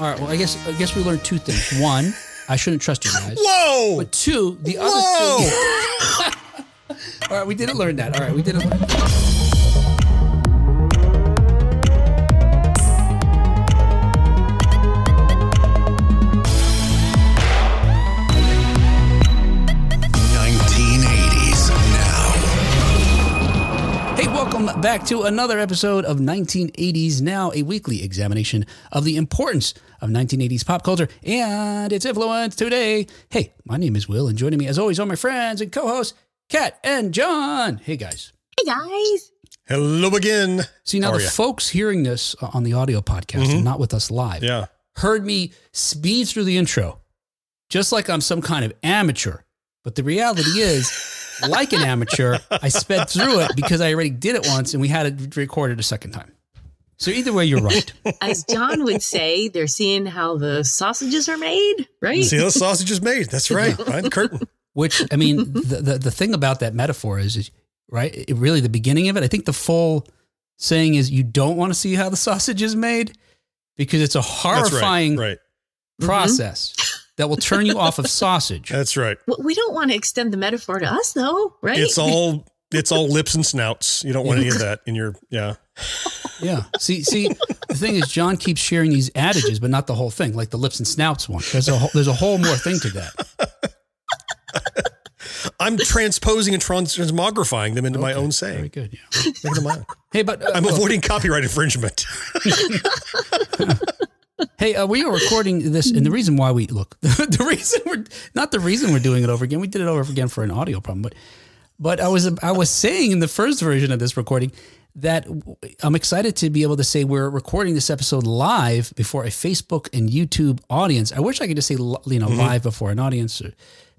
All right. Well, I guess I guess we learned two things. One, I shouldn't trust you guys. Whoa! But two, the other Whoa! thing. All right, we didn't learn that. All right, we didn't learn. That. Back to another episode of 1980s Now, a weekly examination of the importance of 1980s pop culture and its influence today. Hey, my name is Will, and joining me, as always, are my friends and co-hosts, Kat and Jon. Hey, guys. Hey guys. Hello again. See, now How the ya? folks hearing this on the audio podcast mm-hmm. and not with us live Yeah. heard me speed through the intro just like I'm some kind of amateur. But the reality is, like an amateur, I sped through it because I already did it once and we had it recorded a second time. So either way, you're right. As Jon would say, they're seeing how the sausages are made, right? See how the sausage is made. That's right. Behind the curtain. Which I mean, the, the the thing about that metaphor is, is right. It really, the beginning of it. I think the full saying is you don't want to see how the sausage is made because it's a horrifying right. Right. process that will turn you off of sausage. That's right. We don't want to extend the metaphor to us, though, right? It's all it's all lips and snouts. You don't want any of that in your yeah. Yeah. See, see, the thing is, Jon keeps sharing these adages, but not the whole thing, like the lips and snouts one. There's a whole, there's a whole more thing to that. I'm transposing and trans- transmogrifying them into my own saying. Very good. Yeah. Making them mine. Hey, but uh, I'm look, avoiding copyright infringement. Hey, uh, we are recording this, and the reason why we look, the reason we're not the reason we're doing it over again. We did it over again for an audio problem, but but I was I was saying in the first version of this recording that I'm excited to be able to say we're recording this episode live before a Facebook and YouTube audience. I wish I could just say you know live before an audience.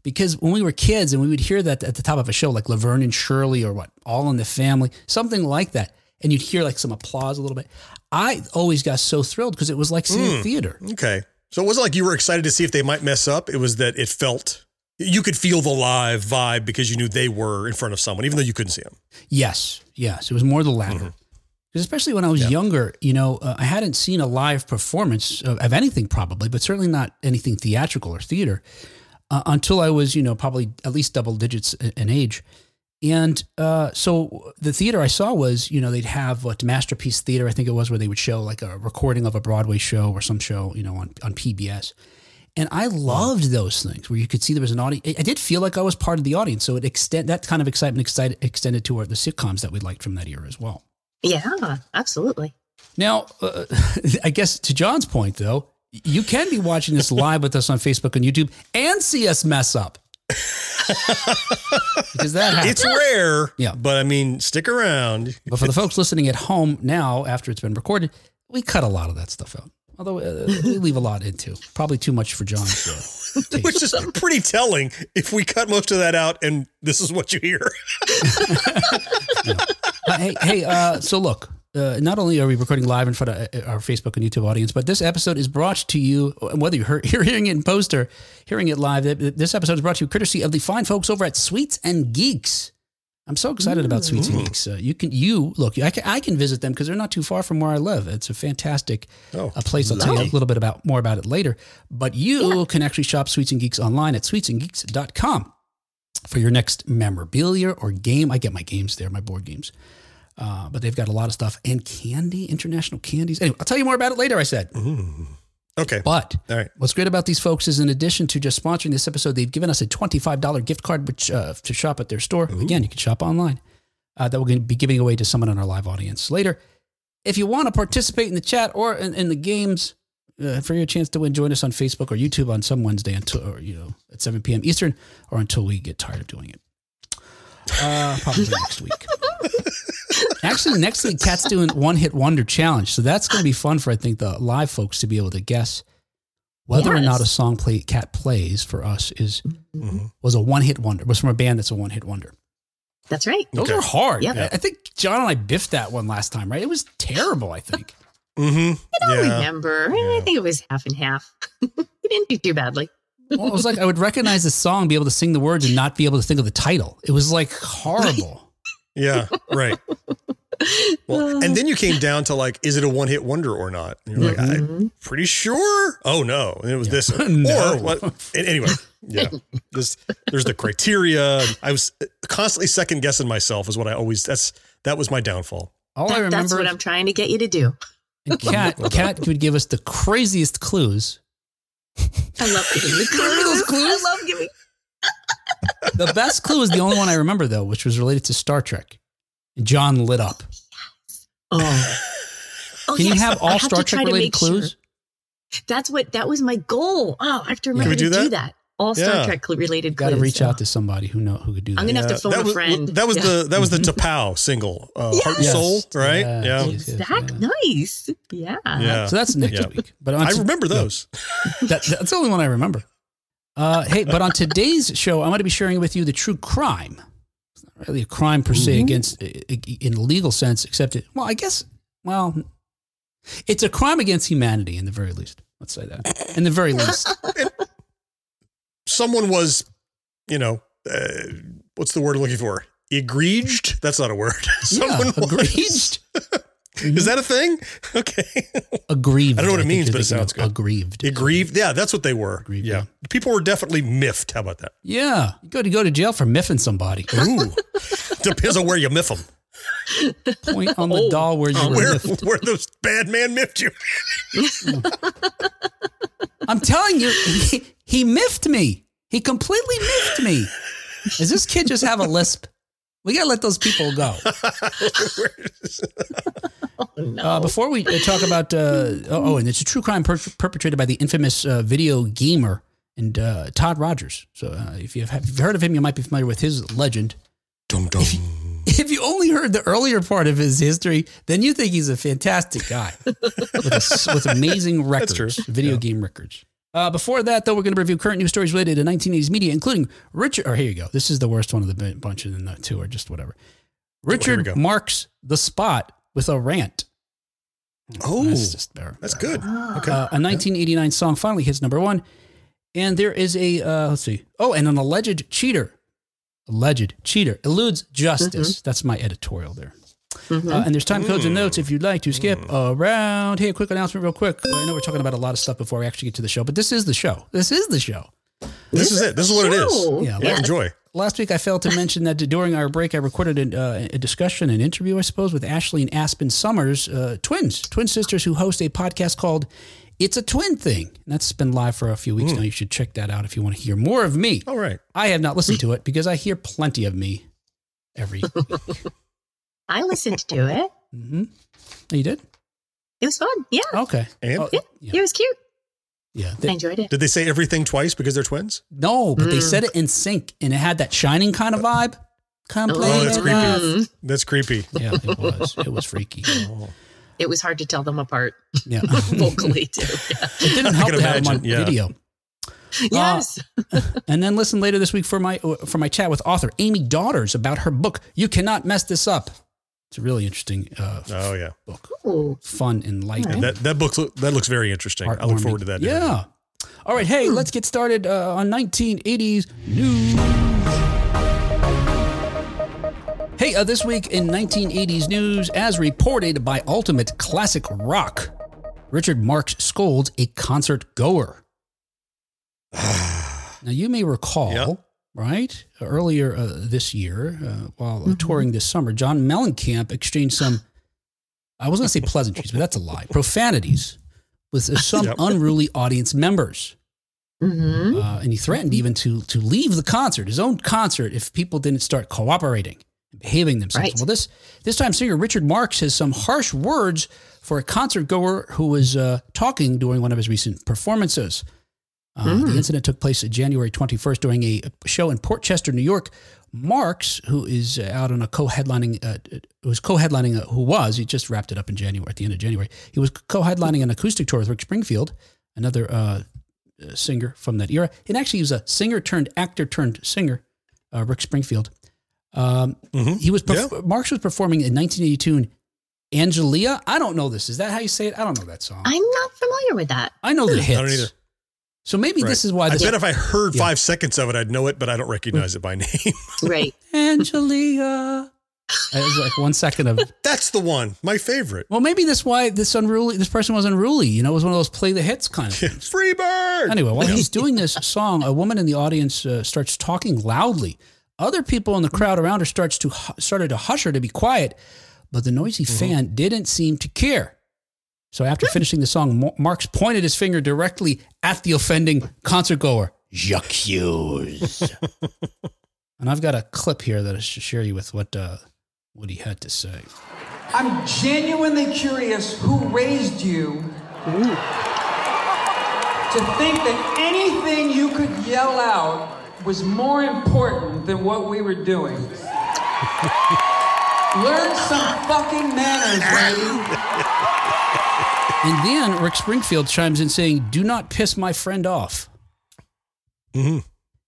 Because when we were kids and we would hear that at the top of a show, like Laverne and Shirley or what, All in the Family, something like that, and you'd hear like some applause a little bit. I always got so thrilled because it was like seeing theater. Okay. So it wasn't like you were excited to see if they might mess up. It was that it felt you could feel the live vibe because you knew they were in front of someone, even though you couldn't see them. Yes, yes, it was more the latter. Mm-hmm. Because especially when I was younger, you know, uh, I hadn't seen a live performance of, of anything probably, but certainly not anything theatrical or theater uh, until I was, you know, probably at least double digits in age. And uh, so the theater I saw was, you know, they'd have what Masterpiece Theater, I think it was, where they would show like a recording of a Broadway show or some show, you know, on, on PBS. And I loved those things where you could see there was an audience. I did feel like I was part of the audience. So it extend that kind of excitement excited, extended to our, the sitcoms that we liked from that era as well. yeah, absolutely. Now, uh, I guess to Jon's point, though, you can be watching this live with us on Facebook and YouTube and see us mess up. Because that happens. It's rare. Yeah. But I mean, stick around. But for the folks listening at home now, after it's been recorded, we cut a lot of that stuff out. Although uh, we leave a lot into. Probably too much for Jon's uh. Which is pretty telling if we cut most of that out and this is what you hear. Uh, hey, hey. Uh, so look, uh, not only are we recording live in front of uh, our Facebook and YouTube audience, but this episode is brought to you. Whether you're, hearing it in post or hearing it live, this episode is brought to you courtesy of the fine folks over at Sweets and Geeks. I'm so excited about Sweets and Geeks. Uh, you can you look. I can, I can visit them because they're not too far from where I live. It's a fantastic Oh, a place. I'll tell you a little bit about more about it later. But you can actually shop Sweets and Geeks online at sweetsandgeeks.com for your next memorabilia or game. I get my games there, my board games. Uh, but they've got a lot of stuff and candy, international candies. Anyway, I'll tell you more about it later. I said, Okay. but All right. what's great about these folks is, in addition to just sponsoring this episode, they've given us a twenty-five dollar gift card which uh, to shop at their store. Again, you can shop online. Uh, that we're going to be giving away to someone in our live audience later. If you want to participate in the chat or in, in the games, uh, for your chance to win, join us on Facebook or YouTube on some Wednesday until or, you know at seven p.m. Eastern, or until we get tired of doing it. Uh, probably next week. Actually, next week, Kat's doing one hit wonder challenge, so that's going to be fun for I think the live folks to be able to guess whether or not a song play Kat plays for us is Mhm. was a one hit wonder. Was from a band that's a one hit wonder. That's right. Those Okay. are hard. Yeah. I- I think Jon and I biffed that one last time, right? It was terrible. I think. Mm-hmm. I don't Yeah. remember. I think it was half and half. we didn't do too badly. Well, it was like I would recognize the song, be able to sing the words, and not be able to think of the title. It was like horrible. Yeah. Right. Well, and then you came down to like, is it a one hit wonder or not? And you're like, Mm-hmm. I'm pretty sure. Oh no, and it was this. No. Or what? and Anyway, yeah. This, there's the criteria. I was constantly second guessing myself. Is what I always. That's that was my downfall. All I remember, that's what I'm trying to get you to do. and Kat, Kat would give us the craziest clues. I love giving the Remember those clues. clues? I love giving. The best clue is the only one I remember though, which was related to Star Trek. Jon lit up. Oh. Oh, Can you have all have Star Trek related make sure. clues? That's what that was my goal. Oh, I have to remember we to do do that? that. All Star Yeah. Trek related Got to clues. reach out to somebody who know who could do that. I'm gonna have to phone that a was, friend. That was Yeah. the that was the T'Pau single, uh, Heart and Yes. Soul, right? Yes. Yeah, Yes, yes, yeah. nice. Yeah. yeah. So that's next Yeah. week. But I remember those. That, that's the only one I remember. Uh, hey, but on today's show, I'm going to be sharing with you the true crime. It's not really a crime per se against, in legal sense, except it. Well, I guess. Well, it's a crime against humanity, in the very least. Let's say that. In the very least. Someone was, you know, uh, what's the word I'm looking for? Egreged? That's not a word. Someone yeah, was. aggrieved. Is that a thing? Okay. Aggrieved. I don't know what it means, but it sounds good. Aggrieved. Aggrieved. Yeah, that's what they were. Aggrieved, yeah. People were definitely miffed. How about that? Yeah, you go to go to jail for miffing somebody. Ooh. Depends on where you miff them. Point on the Oh. doll where you were Where, miffed. where those bad man miffed you. I'm telling you, he, he miffed me. He completely miffed me. Does this kid just have a lisp? We gotta let those people go. Oh, no. Uh, before we uh, talk about, uh, oh, oh, and it's a true crime per- perpetrated by the infamous uh, video gamer and uh, Todd Rogers. So uh, if you've, heard of him, you might be familiar with his legend. Dum dum. If you only heard the earlier part of his history, then you think he's a fantastic guy with, a s with amazing records, true. video game records. Uh, before that, though, we're going to review current news stories related to 1980s media, including Richard. Or here you go. This is the worst one of the bunch, and the two are just whatever. Richard go. marks the spot with a rant. Oh, That's just better. that's good. Okay. Uh, a 1989 song finally hits number one, and there is a uh, let's see. Oh, and an alleged cheater, alleged cheater eludes justice. That's my editorial there. Mhm. Uh, and there's time codes and notes if you'd like to skip around. Hey, a quick announcement, real quick. I know we're talking about a lot of stuff before we actually get to the show, but this is the show. This is the show. this is it. This is what it is. Show. Yeah, Yeah, enjoy. Last week, I failed to mention that during our break, I recorded an, uh, a discussion, an interview, I suppose, with Ashley and Aspen Summers, uh, twins, twin sisters who host a podcast called It's a Twin Thing. And that's been live for a few weeks now. You should check that out if you want to hear more of me. All right. I have not listened to it because I hear plenty of me every. I listened to it. Mm-hmm. You did? It was fun. Yeah. Okay. And Oh, Yeah. yeah. It was cute. yeah. I They- enjoyed it. did they say everything twice because they're twins? no, but they Mm. said it in sync and it had that shining kind of vibe. Come Oh, that's with creepy. us. That's creepy. Yeah, it was. It was freaky. It was hard to tell them apart Yeah. vocally too. Yeah. It didn't help can to have them on yeah. video. Yes. And then listen later this week for my for my chat with author Amy Daughters about her book. You cannot mess this up. It's a really interesting uh, Oh yeah. book, Ooh. fun, enlightening. That that book that looks very interesting. I look forward to that. Yeah. All right. Hey, let's get started uh, on 1980s news. Hey, uh, this week in 1980s news, as reported by Ultimate Classic Rock, Richard Marx scolds a concert goer. now, you may recall, Yeah. Right, earlier uh, this year, uh, while Mhm. touring this summer, John Mellencamp exchanged some, I was going to say pleasantries, but that's a lie, profanities with uh, some Yep. unruly audience members. hmm Uh, and he threatened even to to leave the concert, his own concert, if people didn't start cooperating and behaving themselves. Right. Well, this this time singer Richard Marx has some harsh words for a concert goer who was uh, talking during one of his recent performances. Uh, Mm. The incident took place on January 21st during a show in Port Chester, New York. Marx, who is uh, out on a co-headlining, uh, who was co-headlining, uh, who was, he just wrapped it up in January, at the end of January. He was co-headlining an acoustic tour with Rick Springfield, another uh, uh, singer from that era. And actually, he was a singer turned actor turned singer, uh, Rick Springfield. Um, Mhm. He was perf- Marx was performing in 1982 Angelia. I don't know this. Is that how you say it? I don't know that song. I, I'm not familiar with that. I know the hits. I don't either. So maybe this is why I this bet if I heard Yeah. five seconds of it, I'd know it, but I don't recognize it by name. Right. Angelia. It was like one second of That's the one. My favorite. well, maybe that's why this unruly this person was unruly. You know, it was one of those play the hits kind of things. Free bird. Anyway, while he's doing this song, a woman in the audience uh, starts talking loudly. Other people in the crowd around her starts to started to hush her to be quiet, but the noisy fan didn't seem to care. So after finishing the song, Mar- Marx pointed his finger directly at the offending concert goer. J'accuse. and I've got a clip here that I should share you with what uh, what he had to say. I'm genuinely curious who raised you to think that anything you could yell out was more important than what we were doing. Learn some fucking manners, lady. And then Rick Springfield chimes in saying, "Do not piss my friend off." Mhm.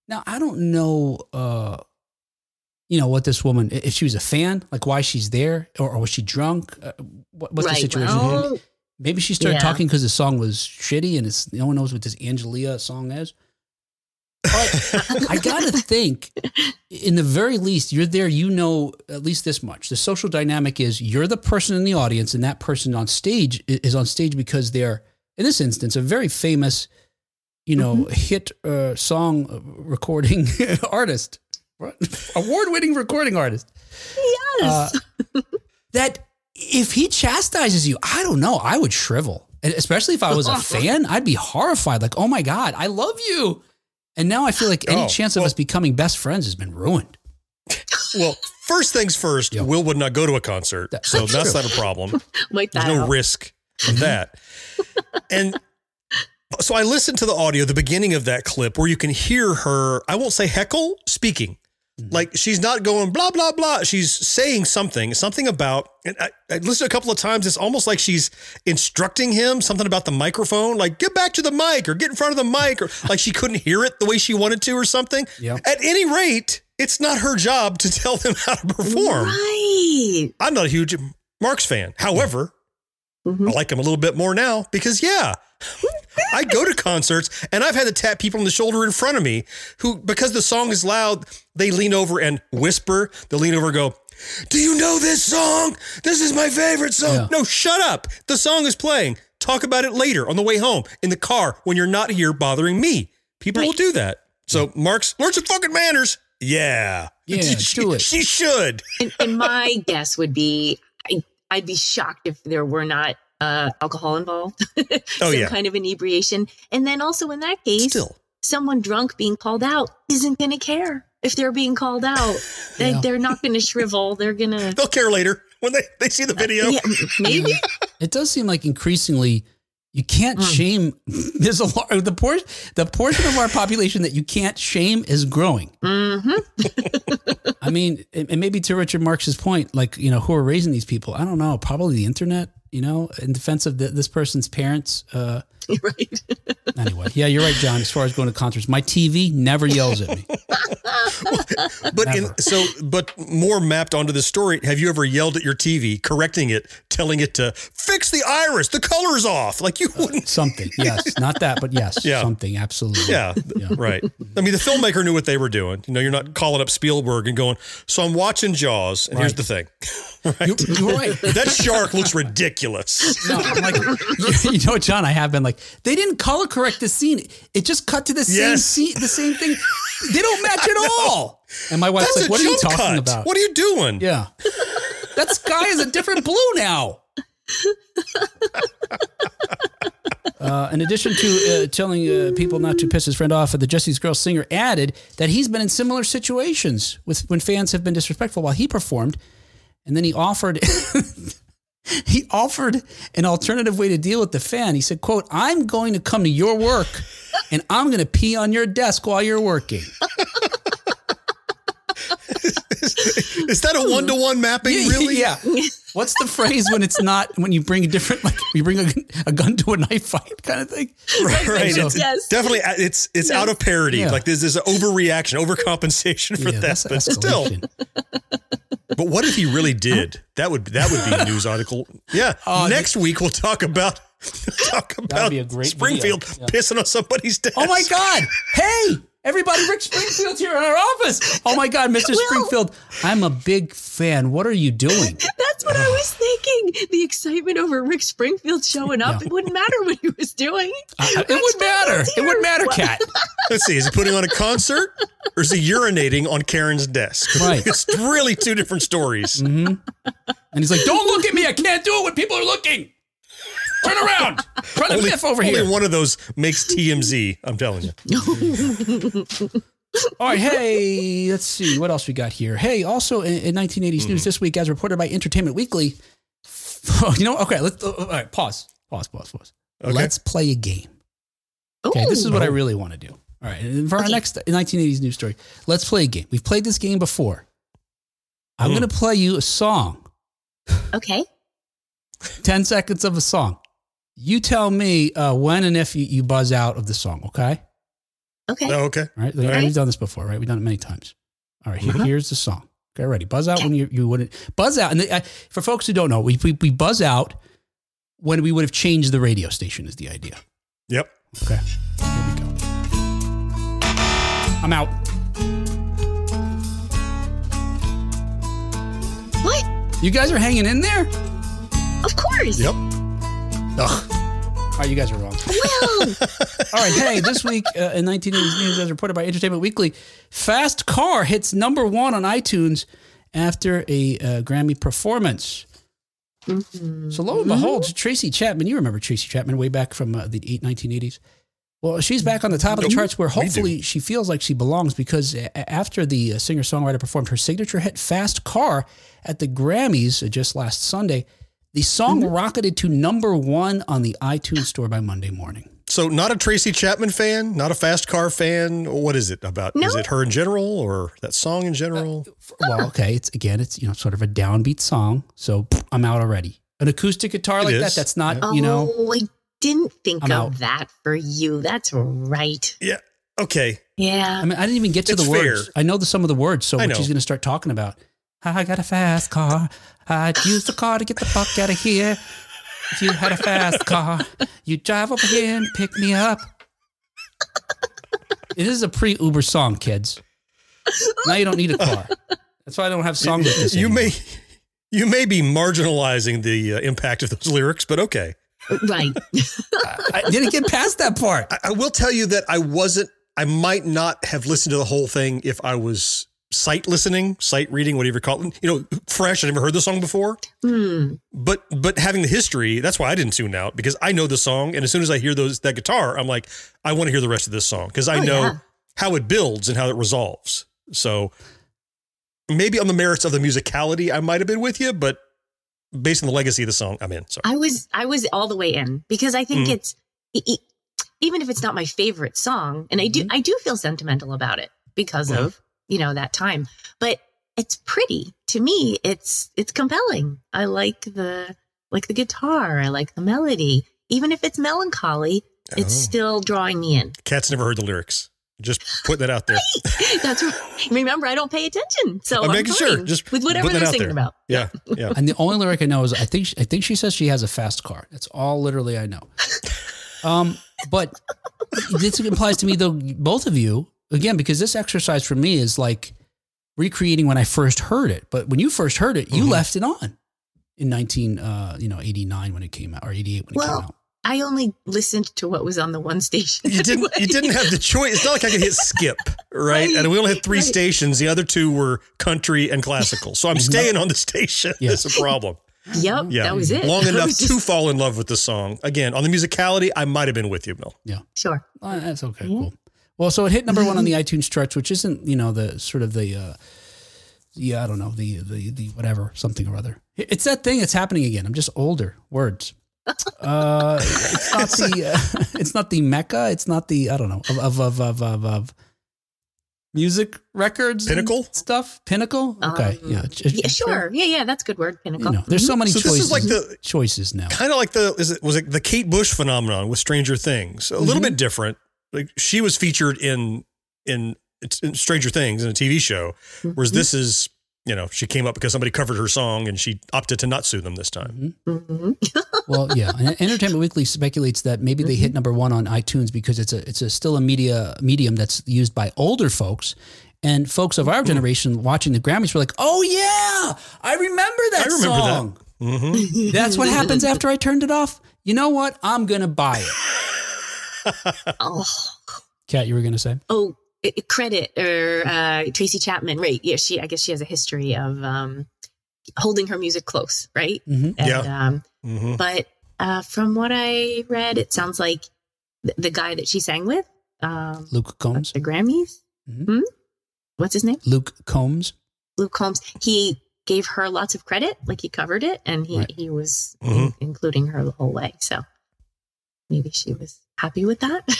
Now I don't know, uh, you know, what this woman if she was a fan, like why she's there, or, or was she drunk? Uh, what, what's the situation? well, Maybe she started yeah. talking because the song was shitty, and it's no one knows what this Angelia song is. But I gotta think, in the very least, you're there. You know at least this much. The social dynamic is you're the person in the audience, and that person on stage is on stage because they're, in this instance, a very famous, you know, hit uh, song recording artist, award winning recording artist. Yes. Uh, that if he chastises you, I don't know, I would shrivel. Especially if I was a fan, I'd be horrified. Like, oh my God, I love you. And now I feel like any Oh, chance of well- us becoming best friends has been ruined. Well, first things first, Yeah. Will would not go to a concert. That's so that's not a problem. Wipe There's no out. risk of that. and so I listened to the audio, the beginning of that clip, where you can hear her, I won't say heckle, speaking. Like she's not going blah, blah, blah. She's saying something, something about, and I, I listened a couple of times. It's almost like she's instructing him something about the microphone, like get back to the mic or get in front of the mic, or like she couldn't hear it the way she wanted to or something. Yeah. At any rate, it's not her job to tell them how to perform. Right. I'm not a huge Marx fan. However, Mhm. I like him a little bit more now because yeah, I go to concerts and I've had to tap people on the shoulder in front of me who, because the song is loud, they lean over and whisper. They'll lean over and go, "Do you know this song? This is my favorite song." Yeah. No, shut up. The song is playing. Talk about it later on the way home in the car when you're not here bothering me. People will do that. So Marx, learn some fucking manners. Yeah, Yeah, she, do it. She should. And, and my guess would be I, I'd be shocked if there were not uh, alcohol involved. Oh, Some yeah. kind of inebriation. And then also in that case, Still. someone drunk being called out isn't going to care if they're being called out. They, Yeah. They're not going to shrivel. They're going to. They'll care later when they, they see the video. Yeah, maybe. It does seem like increasingly you can't shame. There's a lot. The portion, the portion of our population that you can't shame is growing. hmm I mean, and and maybe to Richard Marx's point, like you know, who are raising these people? I don't know. Probably the internet. You know, in defense of the, this person's parents. Uh, right. anyway, yeah, you're right, Jon. As far as going to concerts, my TV never yells at me. But in, so, but more mapped onto the story. Have you ever yelled at your TV, correcting it, telling it to fix the iris, the color's off? Like you uh, wouldn't. Something, yes, not that, but yes, Yeah. something, absolutely. Yeah, right. I mean, the filmmaker knew what they were doing. You know, you're not calling up Spielberg and going. So I'm watching Jaws, and here's the thing. You, you're right. That shark looks ridiculous. No, I'm like, you, you know, Jon, I have been like, they didn't color correct the scene. It just cut to the same Yes. scene, the same thing. They don't match at all. And my wife's That's like, what are you talking cut. about? What are you doing? Yeah. That sky is a different blue now. Uh, in addition to uh, telling uh, people not to piss his friend off, the Jesse's Girl singer added that he's been in similar situations with when fans have been disrespectful while he performed, and then he offered he offered an alternative way to deal with the fan. He said, "quote I'm going to come to your work, and I'm going to pee on your desk while you're working." Is that a one to one mapping? Really? Yeah. What's the phrase when it's not when you bring a different like you bring a, a gun to a knife fight kind of thing? Right. So- It's Yes. definitely uh, it's it's out of parody. Yeah. Like there's there's an overreaction, overcompensation for Yeah, that. But still, escalation. But what if he really did? That would that would be a news article. Yeah. Oh, Next week we'll talk about talk about be a great Springfield. Yeah. pissing on somebody's desk. Oh my God! Hey, Everybody, Rick Springfield's here in our office. Oh my God, Mr. Will. Springfield, I'm a big fan. What are you doing? That's what I was thinking. The excitement over Rick Springfield showing up. Yeah. It wouldn't matter what he was doing. I- it would matter. It would matter, Kat. Let's see. Is he putting on a concert or is he urinating on Karen's desk? Right. It's really two different stories. Mm-hmm. And he's like, "Don't look at me. I can't do it when people are looking. Turn around. Try to Only, biff over only here." one of those makes TMZ. I'm telling you. All right, hey, let's see what else we got here. Hey, also in, in 1980s news this week, as reported by Entertainment Weekly. You know, what? okay, let's all right. Pause. Pause. Pause. Pause. Okay. Let's play a game. Okay, this is what I really want to do. All right, and for our next 1980s news story, let's play a game. We've played this game before. I'm Mm. going to play you a song, Okay. 10 seconds of a song. You tell me uh, when and if you, you buzz out of the song, okay? Okay. Oh, okay. All right, right. we've done this before, right? We've done it many times. All right, here- Uh-huh. here's the song. Okay, ready? Buzz out when you you wouldn't buzz out. And the, uh, for folks who don't know, we, we we buzz out when we would have changed the radio station. Is the idea? Yep. Okay, here we go. I'm out. What? You guys are hanging in there. Of course. Yep. Ugh. All right, you guys are wrong. All right, hey, this week uh, in 1980s news, as reported by Entertainment Weekly, Fast Car hits number one on iTunes after a uh, Grammy performance. So lo and behold, Tracy Chapman, you remember Tracy Chapman way back from uh, the eight- 1980s. Well, she's back on the top of the charts where hopefully she feels like she belongs because after the uh, singer songwriter performed her signature hit Fast Car at the Grammys uh, just last Sunday, the song rocketed to number one on the iTunes store by Monday morning. So, not a Tracy Chapman fan, not a fast car fan. What is it about? No. Is it her in general or that song in general? Uh, well, oh. okay, it's again, it's you know sort of a downbeat song, so pff, I'm out already. An acoustic guitar It like is, that, that's not oh, you know. Oh, I didn't think I'm of out. that for you. That's right. yeah. Okay. Yeah. I mean, I didn't even get to It's the words. I know the some of the words, so I what know. she's going to start talking about. I got a fast car. I'd use the car to get the fuck out of here. If you had a fast car, you'd drive over here and pick me up. It is a pre-Uber song, kids. Now you don't need a car. That's why I don't have songs like this. you anymore. may you may be marginalizing the uh, impact of those lyrics, but okay. right. I didn't get past that part. I, I will tell you that I wasn't. I might not have listened to the whole thing if I was sight listening, sight reading, whatever you call it. You know, fresh. I never heard the song before. Hmm. But but having the history, that's why I didn't tune out because I know the song, and as soon as I hear those that guitar, I'm like, I want to hear the rest of this song because I Oh, know yeah. how it builds and how it resolves. So maybe on the merits of the musicality, I might have been with you, but based on the legacy of the song, I'm in. Sorry. I was I was all the way in because I think Mhm. it's even if it's not my favorite song, and I do I do feel sentimental about it because Mhm. of you know that time, but it's pretty to me. It's it's compelling. I like the like the guitar. I like the melody, even if it's melancholy. It's Oh. still drawing me in. Kat's never heard the lyrics. Just putting that out there. That's right. remember I don't pay attention, so I'm I'm, making sure. Just with whatever they're out singing there. about. Yeah. Yeah. And the only lyric I know is I think I think she says she has a fast car. That's all literally I know. Um, but this implies to me though both of you again because this exercise for me is like recreating when I first heard it. But when you first heard it, you Mhm. left it on in nineteen uh, you know eighty nine when it came out or eighty eight when it came out. I only listened to what was on the one station. You didn't. You didn't have the choice. It's not like I could hit skip, right? Right, And we only had three right. stations. The other two were country and classical. So I'm staying on the station. Yeah. That's a problem. Yep, Yeah, that was it. Long enough was to fall in love with the song. Again, on the musicality, I might have been with you, Bill. Yeah, sure. Uh, that's okay, Yeah. cool. Well, so it hit number one on the iTunes charts, which isn't you know the sort of the uh, yeah I don't know the the the whatever something or other. It's that thing. It's happening again. I'm just older. Words. Uh, it's not the uh, it's not the mecca. It's not the I don't know of of of of of, of music records Pinnacle? stuff. Pinnacle. Okay, Um, yeah, Yeah, sure. Yeah, yeah, that's a good word. You Pinnacle. know, there's so many So choices. this is like the choices now. kind of like the is it was it the Kate Bush phenomenon with Stranger Things. A little Mhm. bit different. Like she was featured in in, in Stranger Things in a TV show, whereas Mhm. this is you know, she came up because somebody covered her song and she opted to not sue them this time. hmm Well, yeah. And Entertainment Weekly speculates that maybe they hit number one on iTunes because it's a it's a still a media medium that's used by older folks. And folks of our generation watching the Grammys were like, "Oh yeah, I remember that I remember that. song. hmm That's what happens after I turned it off. You know what? I'm gonna buy it." Oh, Kat, you were gonna say? oh, i- i- credit or uh, Tracy Chapman, right? Yeah, she. I guess she has a history of um, holding her music close, right? hmm And, Yeah. Um, hmm but uh, from what I read, it sounds like the, the guy that she sang with, um, Luke Combs. the Grammys. Mhm. Hmm? What's his name? Luke Combs. Luke Combs. He gave her lots of credit, like he covered it, and he Right. he was in- including her the whole way. So maybe she was happy with that.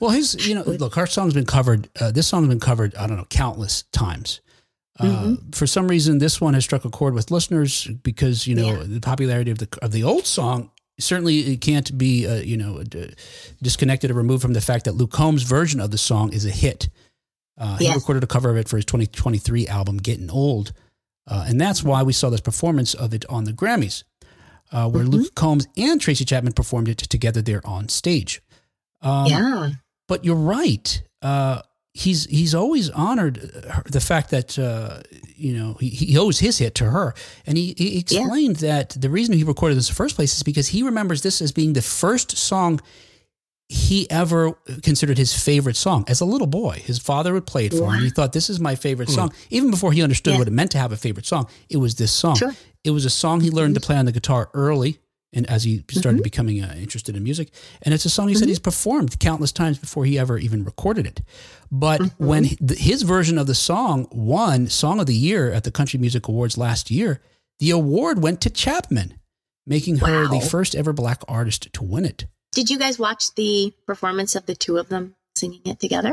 Well, his, you know, look, our song's been covered. Uh, this song's been covered, I don't know, countless times. Uh, Mm-hmm. For some reason, this one has struck a chord with listeners because you know Yeah. the popularity of the of the old song. Certainly, it can't be uh, you know d- disconnected or removed from the fact that Luke Combs' version of the song is a hit. Uh, He recorded a cover of it for his 2023 album, "Getting Old," uh, and that's why we saw this performance of it on the Grammys, uh, where Mhm. Luke Combs and Tracy Chapman performed it together there on stage. Um, yeah. but you're right. Uh, he's he's always honored her, the fact that uh, you know he, he owes his hit to her, and he, he explained that the reason he recorded this in the first place is because he remembers this as being the first song he ever considered his favorite song as a little boy. His father would play it for him. He thought this is my favorite hmm. song, even before he understood Yeah. what it meant to have a favorite song. It was this song. Sure. It was a song he learned to mm-hmm. play on the guitar early, and as he started mm-hmm. becoming uh, interested in music, and it's a song he said mm-hmm. he's performed countless times before he ever even recorded it. But when he- the, his version of the song won Song of the Year at the Country Music Awards last year, the award went to Chapman, making her the first ever black artist to win it. Did you guys watch the performance of the two of them singing it together?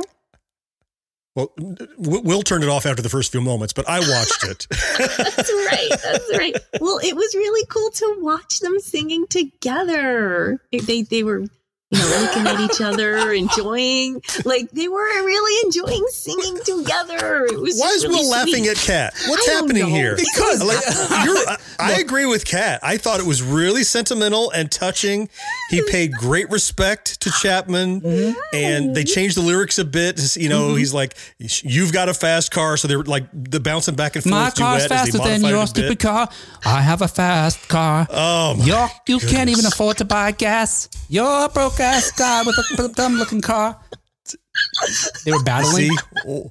Well, W- Will turned it off after the first few moments, but I watched it. That's right. That's right. Well, it was really cool to watch them singing together. They they were you know looking at each other, enjoying like they were really enjoying singing together. It was Why is really Will laughing at Kat? What's I happening know. here? Because- Like, you're, I, I agree with Kat. I thought it was really sentimental and touching. He paid great respect to Chapman, and they changed the lyrics a bit. You know, mm-hmm. he's like, "You've got a fast car," so they're like the bouncing back and forth. My car's duet as they faster than your a stupid car. I have a fast car. Oh, my You're, you can't even afford to buy gas. You're a broke ass guy with a dumb looking car. They were battling. See,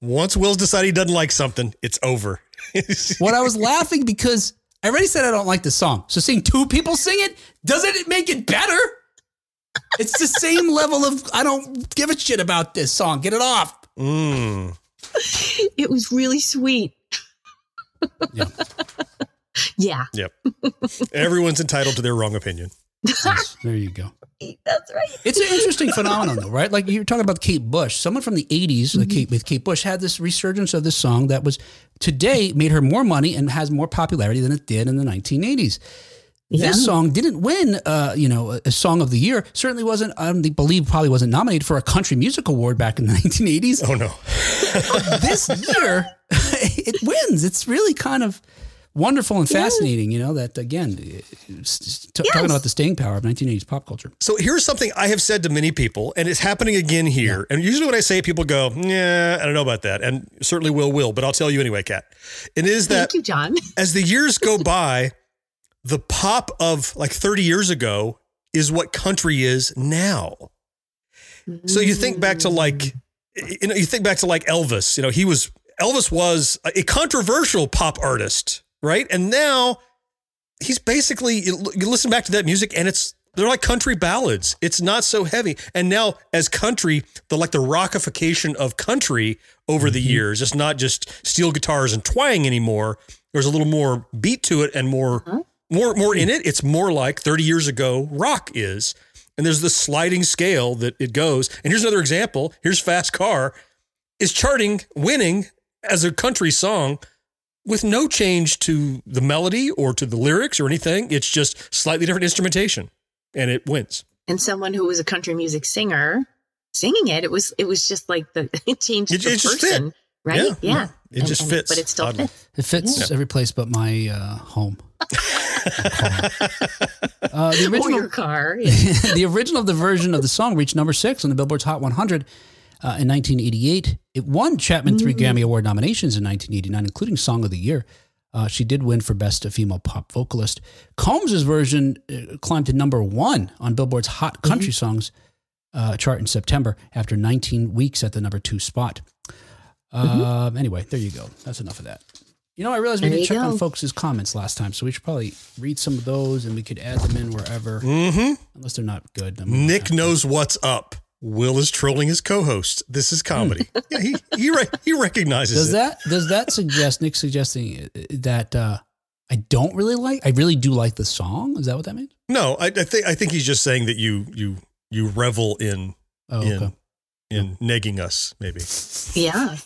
once Will's decided he doesn't like something, it's over. What I was laughing because I already said I don't like the song. So seeing two people sing it, doesn't it make it better? It's the same level of I don't give a shit about this song. Get it off. Mm. It was really sweet. Yeah. Yeah, Yep. Everyone's entitled to their wrong opinion. Yes, there you go. that's right. It's an interesting phenomenon, though, right? Like you're talking about Kate Bush. Someone from the '80s, like Kate, with Kate Bush, had this resurgence of this song that was today made her more money and has more popularity than it did in the 1980s. Yeah. This song didn't win, uh, you know, a, a song of the year. Certainly wasn't. I don't believe probably wasn't nominated for a country music award back in the 1980s. Oh no. this year, it wins. It's really kind of wonderful and fascinating. You know that again, it's- t- talking about the staying power of 1980s pop culture. So here's something I have said to many people, and it's happening again here. And usually when I say it, people go, yeah, I don't know about that. And certainly will, will, but I'll tell you anyway, Kat. It is that Thank you, Jon. as the years go by, the pop of like 30 years ago is what country is now. So you think back to like, you know, you think back to like Elvis, you know, he was, Elvis was a controversial pop artist, right? And now he's basically, you listen back to that music and it's, they're like country ballads. It's not so heavy. And now as country, the like the rockification of country over the years, it's not just steel guitars and twang anymore. There's a little more beat to it and more Uh-huh. more more in it. It's more like 30 years ago rock is. And there's this sliding scale that it goes. And here's another example. Here's Fast Car is charting, winning as a country song with no change to the melody or to the lyrics or anything. It's just slightly different instrumentation and it wins. and someone who was a country music singer singing it, it was it was just like the it changed It- the it just fit. person. right? Yeah, yeah. It And- just and- fits, but it still oddly. fits. It fits every place but my uh, home. uh, the Or original your car. Yeah. the original of the version of the song reached number six on the Billboard's Hot 100 uh, in 1988. It won Chapman three Grammy Award nominations in 1989, including Song of the Year. Uh, she did win for Best Female Pop Vocalist. Combs' version uh, climbed to number one on Billboard's Hot Country Songs uh, chart in September after 19 weeks at the number two spot. Um, Anyway, there you go. That's enough of that. You know, I realized we There didn't you check on go. folks' comments last time, so we should probably read some of those and we could add them in wherever, Mm-hmm. unless they're not good. then we don't Nick knows what's up. Will is trolling his co-host. This is comedy. yeah, he he re- he recognizes Does it. that does that suggest Nick suggesting uh, that uh, I don't really like? I really do like the song. Is that what that means? No, I, I think I think he's just saying that you you you revel in Oh, in okay. in negging us. Maybe yeah.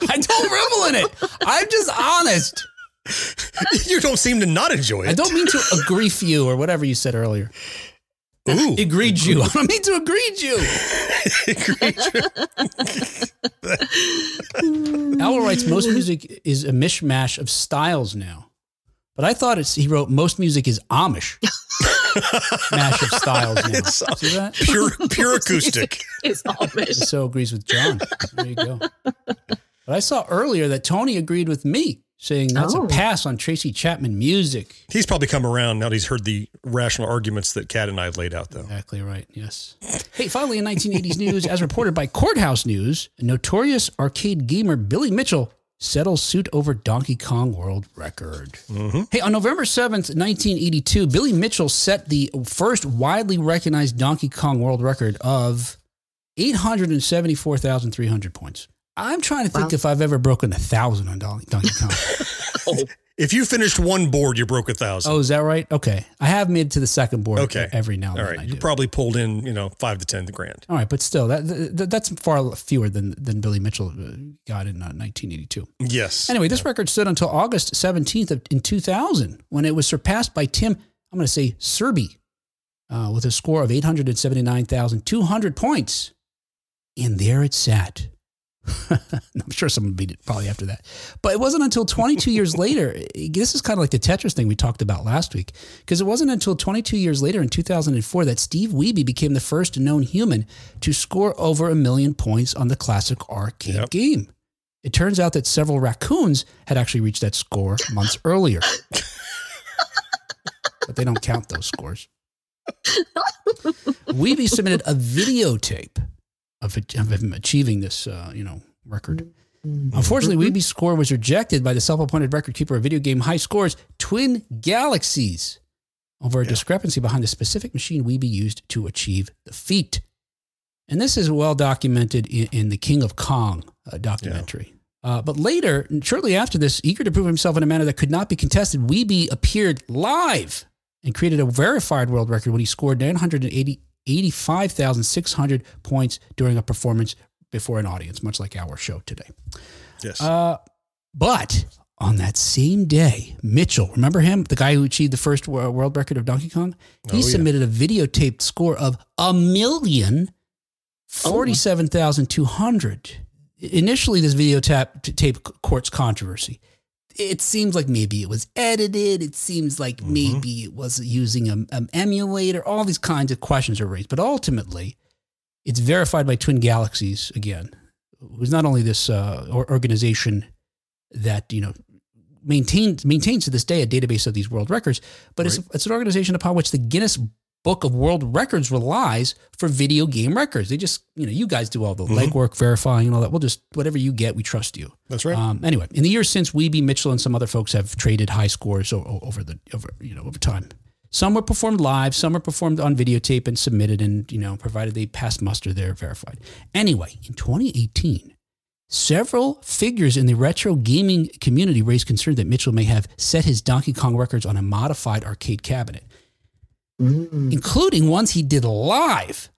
I don't revel in it. I'm just honest. you don't seem to not enjoy it. I don't mean to agree for you or whatever you said earlier. Ooh, Agreed you. I don't mean to agree you. Al writes most music is a mishmash of styles now. But I thought it's he wrote most music is Amish. Mash of styles now. It's, See that? pure pure acoustic. It's Amish. so agrees with Jon. There you go. But I saw earlier that Tony agreed with me, saying that's Oh. a pass on Tracy Chapman music. He's probably come around now. that He's heard the rational arguments that Kat and I have laid out, though. Exactly right. Yes. Hey, finally, in 1980s news, as reported by Courthouse News, notorious arcade gamer Billy Mitchell settles suit over Donkey Kong World Record. Mm-hmm. Hey, on November 7th, 1982, Billy Mitchell set the first widely recognized Donkey Kong World Record of 874,300 points. I'm trying to think Wow. if I've ever broken a thousand on Don- Donkey Kong. If you finished one board, you broke a thousand. oh, is that right? Okay. I have made it to the second board Okay. every now and All then. right, I you do. probably pulled in, you know, five to ten grand. All right, but still, that, that that's far fewer than than Billy Mitchell uh, got in uh, 1982. Yes. Anyway, this record stood until August 17th of, in 2000 when it was surpassed by Tim. I'm going to say Sczerby uh, with a score of 879,200 points, and there it sat. I'm sure someone beat it probably after that. But it wasn't until 22 years later. This is kind of like the Tetris thing we talked about last week, because it wasn't until 22 years later in 2004 that Steve Wiebe became the first known human to score over a million points on the classic arcade Yep. game. It turns out that several raccoons had actually reached that score months earlier. but they don't count those scores. Wiebe submitted a videotape of, of him achieving this, uh, you know, record. Unfortunately, Wiebe's score was rejected by the self-appointed record keeper of video game high scores, Twin Galaxies, over a Yeah. discrepancy behind the specific machine Wiebe used to achieve the feat. And this is well documented in, in the King of Kong uh, documentary. Uh, but later, shortly after this, eager to prove himself in a manner that could not be contested, Wiebe appeared live and created a verified world record when he scored 980 85,600 points during a performance before an audience, much like our show today. Yes. Uh, but on that same day, Mitchell, remember him, the guy who achieved the first world record of Donkey Kong? He Oh, yeah. submitted a videotaped score of a million forty-seven thousand two hundred. Initially, this videotape tape courts controversy. It seems like maybe it was edited. It seems like Mm-hmm. maybe it was using an an emulator. All these kinds of questions are raised. But ultimately, it's verified by Twin Galaxies again. It was not only this uh, organization that you know maintains maintains to this day a database of these world records, but it's, it's an organization upon which the Guinness Book of World Records relies for video game records. They just you know you guys do all the Mhm. legwork, verifying, and all that. We'll just whatever you get, we trust you. That's right. Um, anyway, in the years since, Wiebe, Mitchell, and some other folks have traded high scores over the over you know over time. Some were performed live, some were performed on videotape and submitted, and you know provided they passed muster, they're verified. Anyway, in 2018, several figures in the retro gaming community raised concern that Mitchell may have set his Donkey Kong records on a modified arcade cabinet Mm. including ones he did live.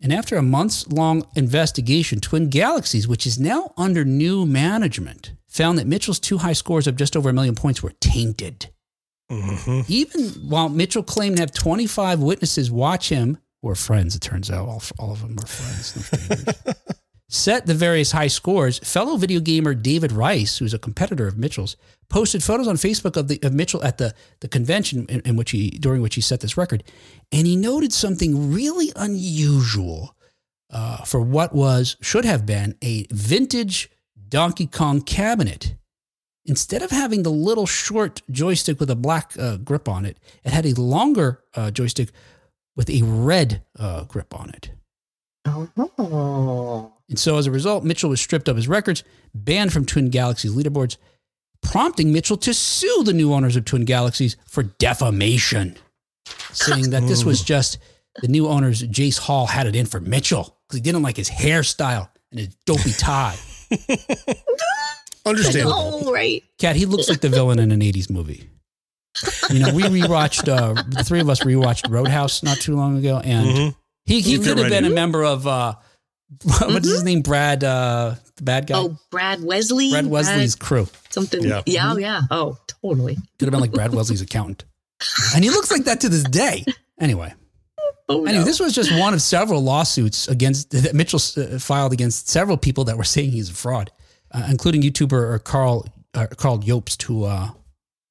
And after a months long investigation, Twin Galaxies, which is now under new management, found that Mitchell's two high scores of just over a million points were tainted. hmm Even while Mitchell claimed to have 25 witnesses watch him, who are friends, it turns out, all, all of them were friends. No. set the various high scores, fellow video gamer David Rice, who's a competitor of Mitchell's, posted photos on Facebook of the of Mitchell at the the convention in, in which he during which he set this record, and he noted something really unusual uh, for what was should have been a vintage Donkey Kong cabinet. Instead of having the little short joystick with a black uh, grip on it, it had a longer uh, joystick with a red uh, grip on it. Oh. And so as a result, Mitchell was stripped of his records, banned from Twin Galaxies leaderboards, prompting Mitchell to sue the new owners of Twin Galaxies for defamation, saying that this was just the new owners, Jace Hall, had it in for Mitchell because he didn't like his hairstyle and his dopey tie. Understandable. Oh, right. Kat, he looks like the villain in an 80s movie. You know, we rewatched, uh, the three of us rewatched Roadhouse not too long ago, and Mhm. He, he could have been a member of, uh, what's his name? Brad, uh, the bad guy? Oh, Brad Wesley. Brad Wesley's crew. something. Yeah. Yeah. yeah, Oh, totally. Could have been like Brad Wesley's accountant. And he looks like that to this day. Anyway, Oh, anyway, no. this was just one of several lawsuits against that Mitchell uh, filed against several people that were saying he's a fraud, uh, including YouTuber uh, Karl uh, Karl Jobst, who uh,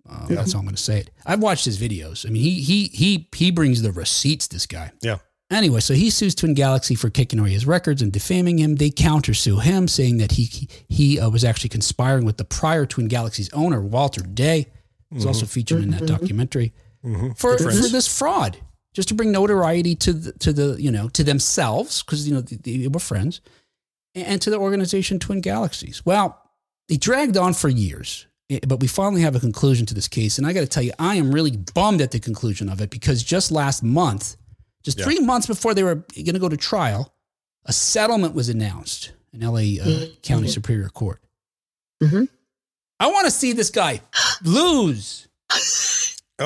uh, that's how I'm going to say it. I've watched his videos. I mean, he he he he brings the receipts. This guy. Yeah. Anyway, so he sues Twin Galaxy for kicking away his records and defaming him. They countersue him, saying that he he, he uh, was actually conspiring with the prior Twin Galaxy's owner, Walter Day, who's also featured in that documentary Mhm. for, for this fraud, just to bring notoriety to the, to the you know to themselves because you know they, they were friends, and to the organization Twin Galaxies. Well, they dragged on for years, eh, but we finally have a conclusion to this case, and I got to tell you, I am really bummed at the conclusion of it because just last month, just Yeah. three months before they were going to go to trial, a settlement was announced in LA uh, County Superior Court. Mhm. I want to see this guy lose. I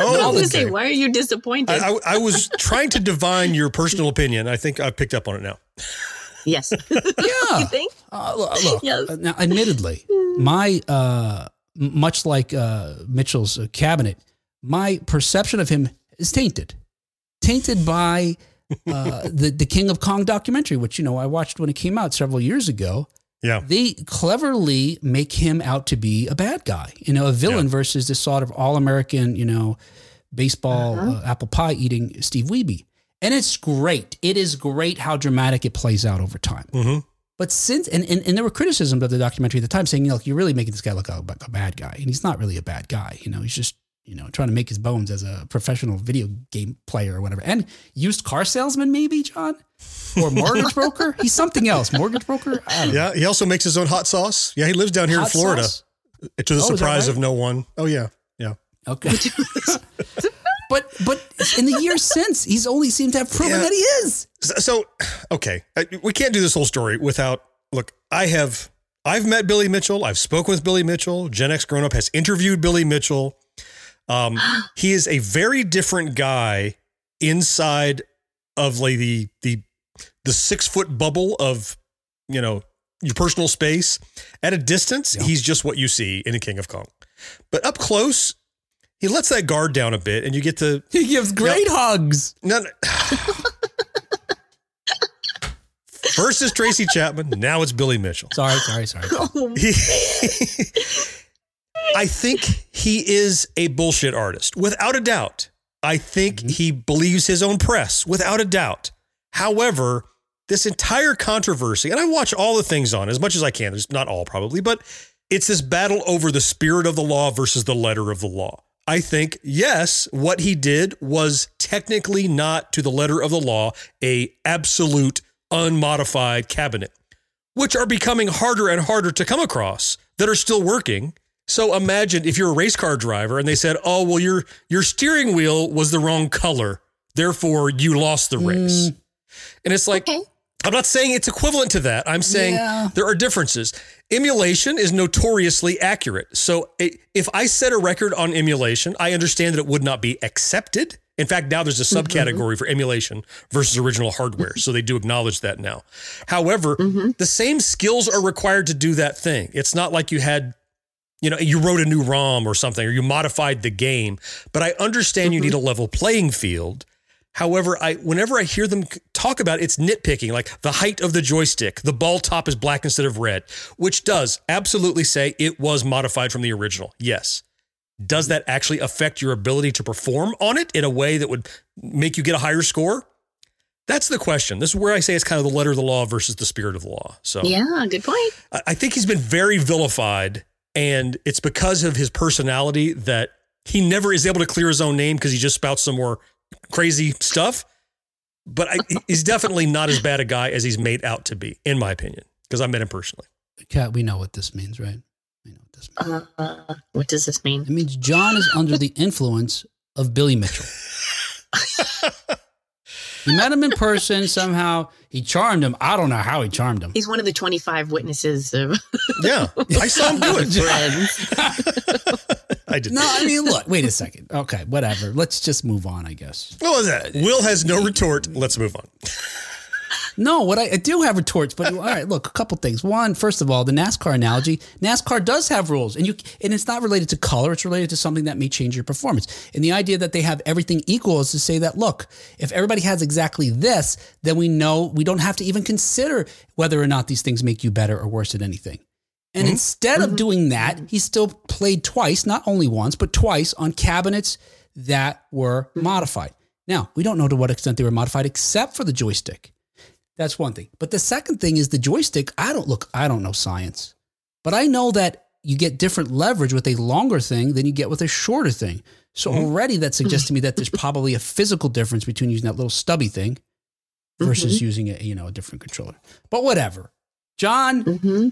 was Oh, gonna say, why are you disappointed? I, I, I was trying to divine your personal opinion. I think I picked up on it now. yes. Yeah. you think? Uh, look, look, Yes. uh, now, admittedly, my uh, much like uh, Mitchell's uh, cabinet, my perception of him is tainted, tainted by uh, the the King of Kong documentary, which you know I watched when it came out several years ago. Yeah. They cleverly make him out to be a bad guy, you know, a villain versus this sort of all American, you know, baseball Uh-huh. uh, apple pie eating Steve Wiebe. And it's great. It is great how dramatic it plays out over time. hmm But since and, and, and there were criticisms of the documentary at the time saying, you know, you're really making this guy look like a, a bad guy, and he's not really a bad guy. You know, he's just you know trying to make his bones as a professional video game player or whatever, and used car salesman maybe, Jon, or mortgage broker. He's something else. Mortgage broker. I don't know. Yeah. He also makes his own hot sauce. Yeah. He lives down here Hot in Florida sauce? to the Oh, surprise right? of no one. Oh, yeah. Yeah. Okay. but but in the years since, he's only seemed to have proven Yeah. that he is. So, so, okay, uh, we can't do this whole story without. Look, I have I've met Billy Mitchell. I've spoken with Billy Mitchell. Gen X Grown Up has interviewed Billy Mitchell. Um, he is a very different guy inside of like the the the six foot bubble of you know your personal space. At a distance, Yeah. he's just what you see in a King of Kong, but up close, he lets that guard down a bit, and you get to He gives great hugs. no, no. First is Tracy Chapman. Now it's Billy Mitchell. Sorry, sorry, sorry. Oh, He- I think he is a bullshit artist, without a doubt. I think mm-hmm. he believes his own press, without a doubt. However, this entire controversy, and I watch all the things on as much as I can. There's not all probably, but it's this battle over the spirit of the law versus the letter of the law. I think, yes, what he did was technically not to the letter of the law a absolute unmodified cabinet, which are becoming harder and harder to come across that are still working. So imagine if you're a race car driver and they said, "Oh, well your your steering wheel was the wrong color, therefore you lost the race." Mm. And it's like okay. I'm not saying it's equivalent to that. I'm saying Yeah. there are differences. Emulation is notoriously accurate. So if I set a record on emulation, I understand that it would not be accepted. In fact, now there's a mm-hmm. subcategory for emulation versus original hardware. Mm-hmm. So they do acknowledge that now. However, mm-hmm. the same skills are required to do that thing. It's not like you had, you know, you wrote a new ROM or something or you modified the game. But I understand you mm-hmm. need a level playing field. However, I whenever I hear them talk about it's nitpicking, like the height of the joystick, the ball top is black instead of red, which does absolutely say it was modified from the original. Yes. Does that actually affect your ability to perform on it in a way that would make you get a higher score? That's the question. This is where I say it's kind of the letter of the law versus the spirit of the law. So Yeah, good point. I think he's been very vilified, and it's because of his personality that he never is able to clear his own name because he just spouts some more crazy stuff. But I, he's definitely not as bad a guy as he's made out to be, in my opinion, because I met him personally. Kat, we know what this means, right? We know what this means. Uh, what does this mean? It means Jon is under the influence of Billy Mitchell. you met him in person somehow. He charmed him. I don't know how he charmed him. He's one of the 25 witnesses of Yeah, I saw him do it. I did. No, I mean, look, wait a second. Okay, whatever. Let's just move on, I guess. What was that? Will has no retort. Let's move on. No, what I, I do have retorts, but all right, look, a couple things. One, first of all, the NASCAR analogy. NASCAR does have rules, and you and it's not related to color. It's related to something that may change your performance. And the idea that they have everything equal is to say that look, if everybody has exactly this, then we know we don't have to even consider whether or not these things make you better or worse at anything. And mm-hmm. instead of mm-hmm. doing that, he still played twice, not only once, but twice on cabinets that were mm-hmm. modified. Now, we don't know to what extent they were modified except for the joystick. That's one thing. But the second thing is the joystick. I don't look, I don't know science, but I know that you get different leverage with a longer thing than you get with a shorter thing. So already that suggests to me that there's probably a physical difference between using that little stubby thing versus using a, you know, a different controller. But whatever. Jon, hmm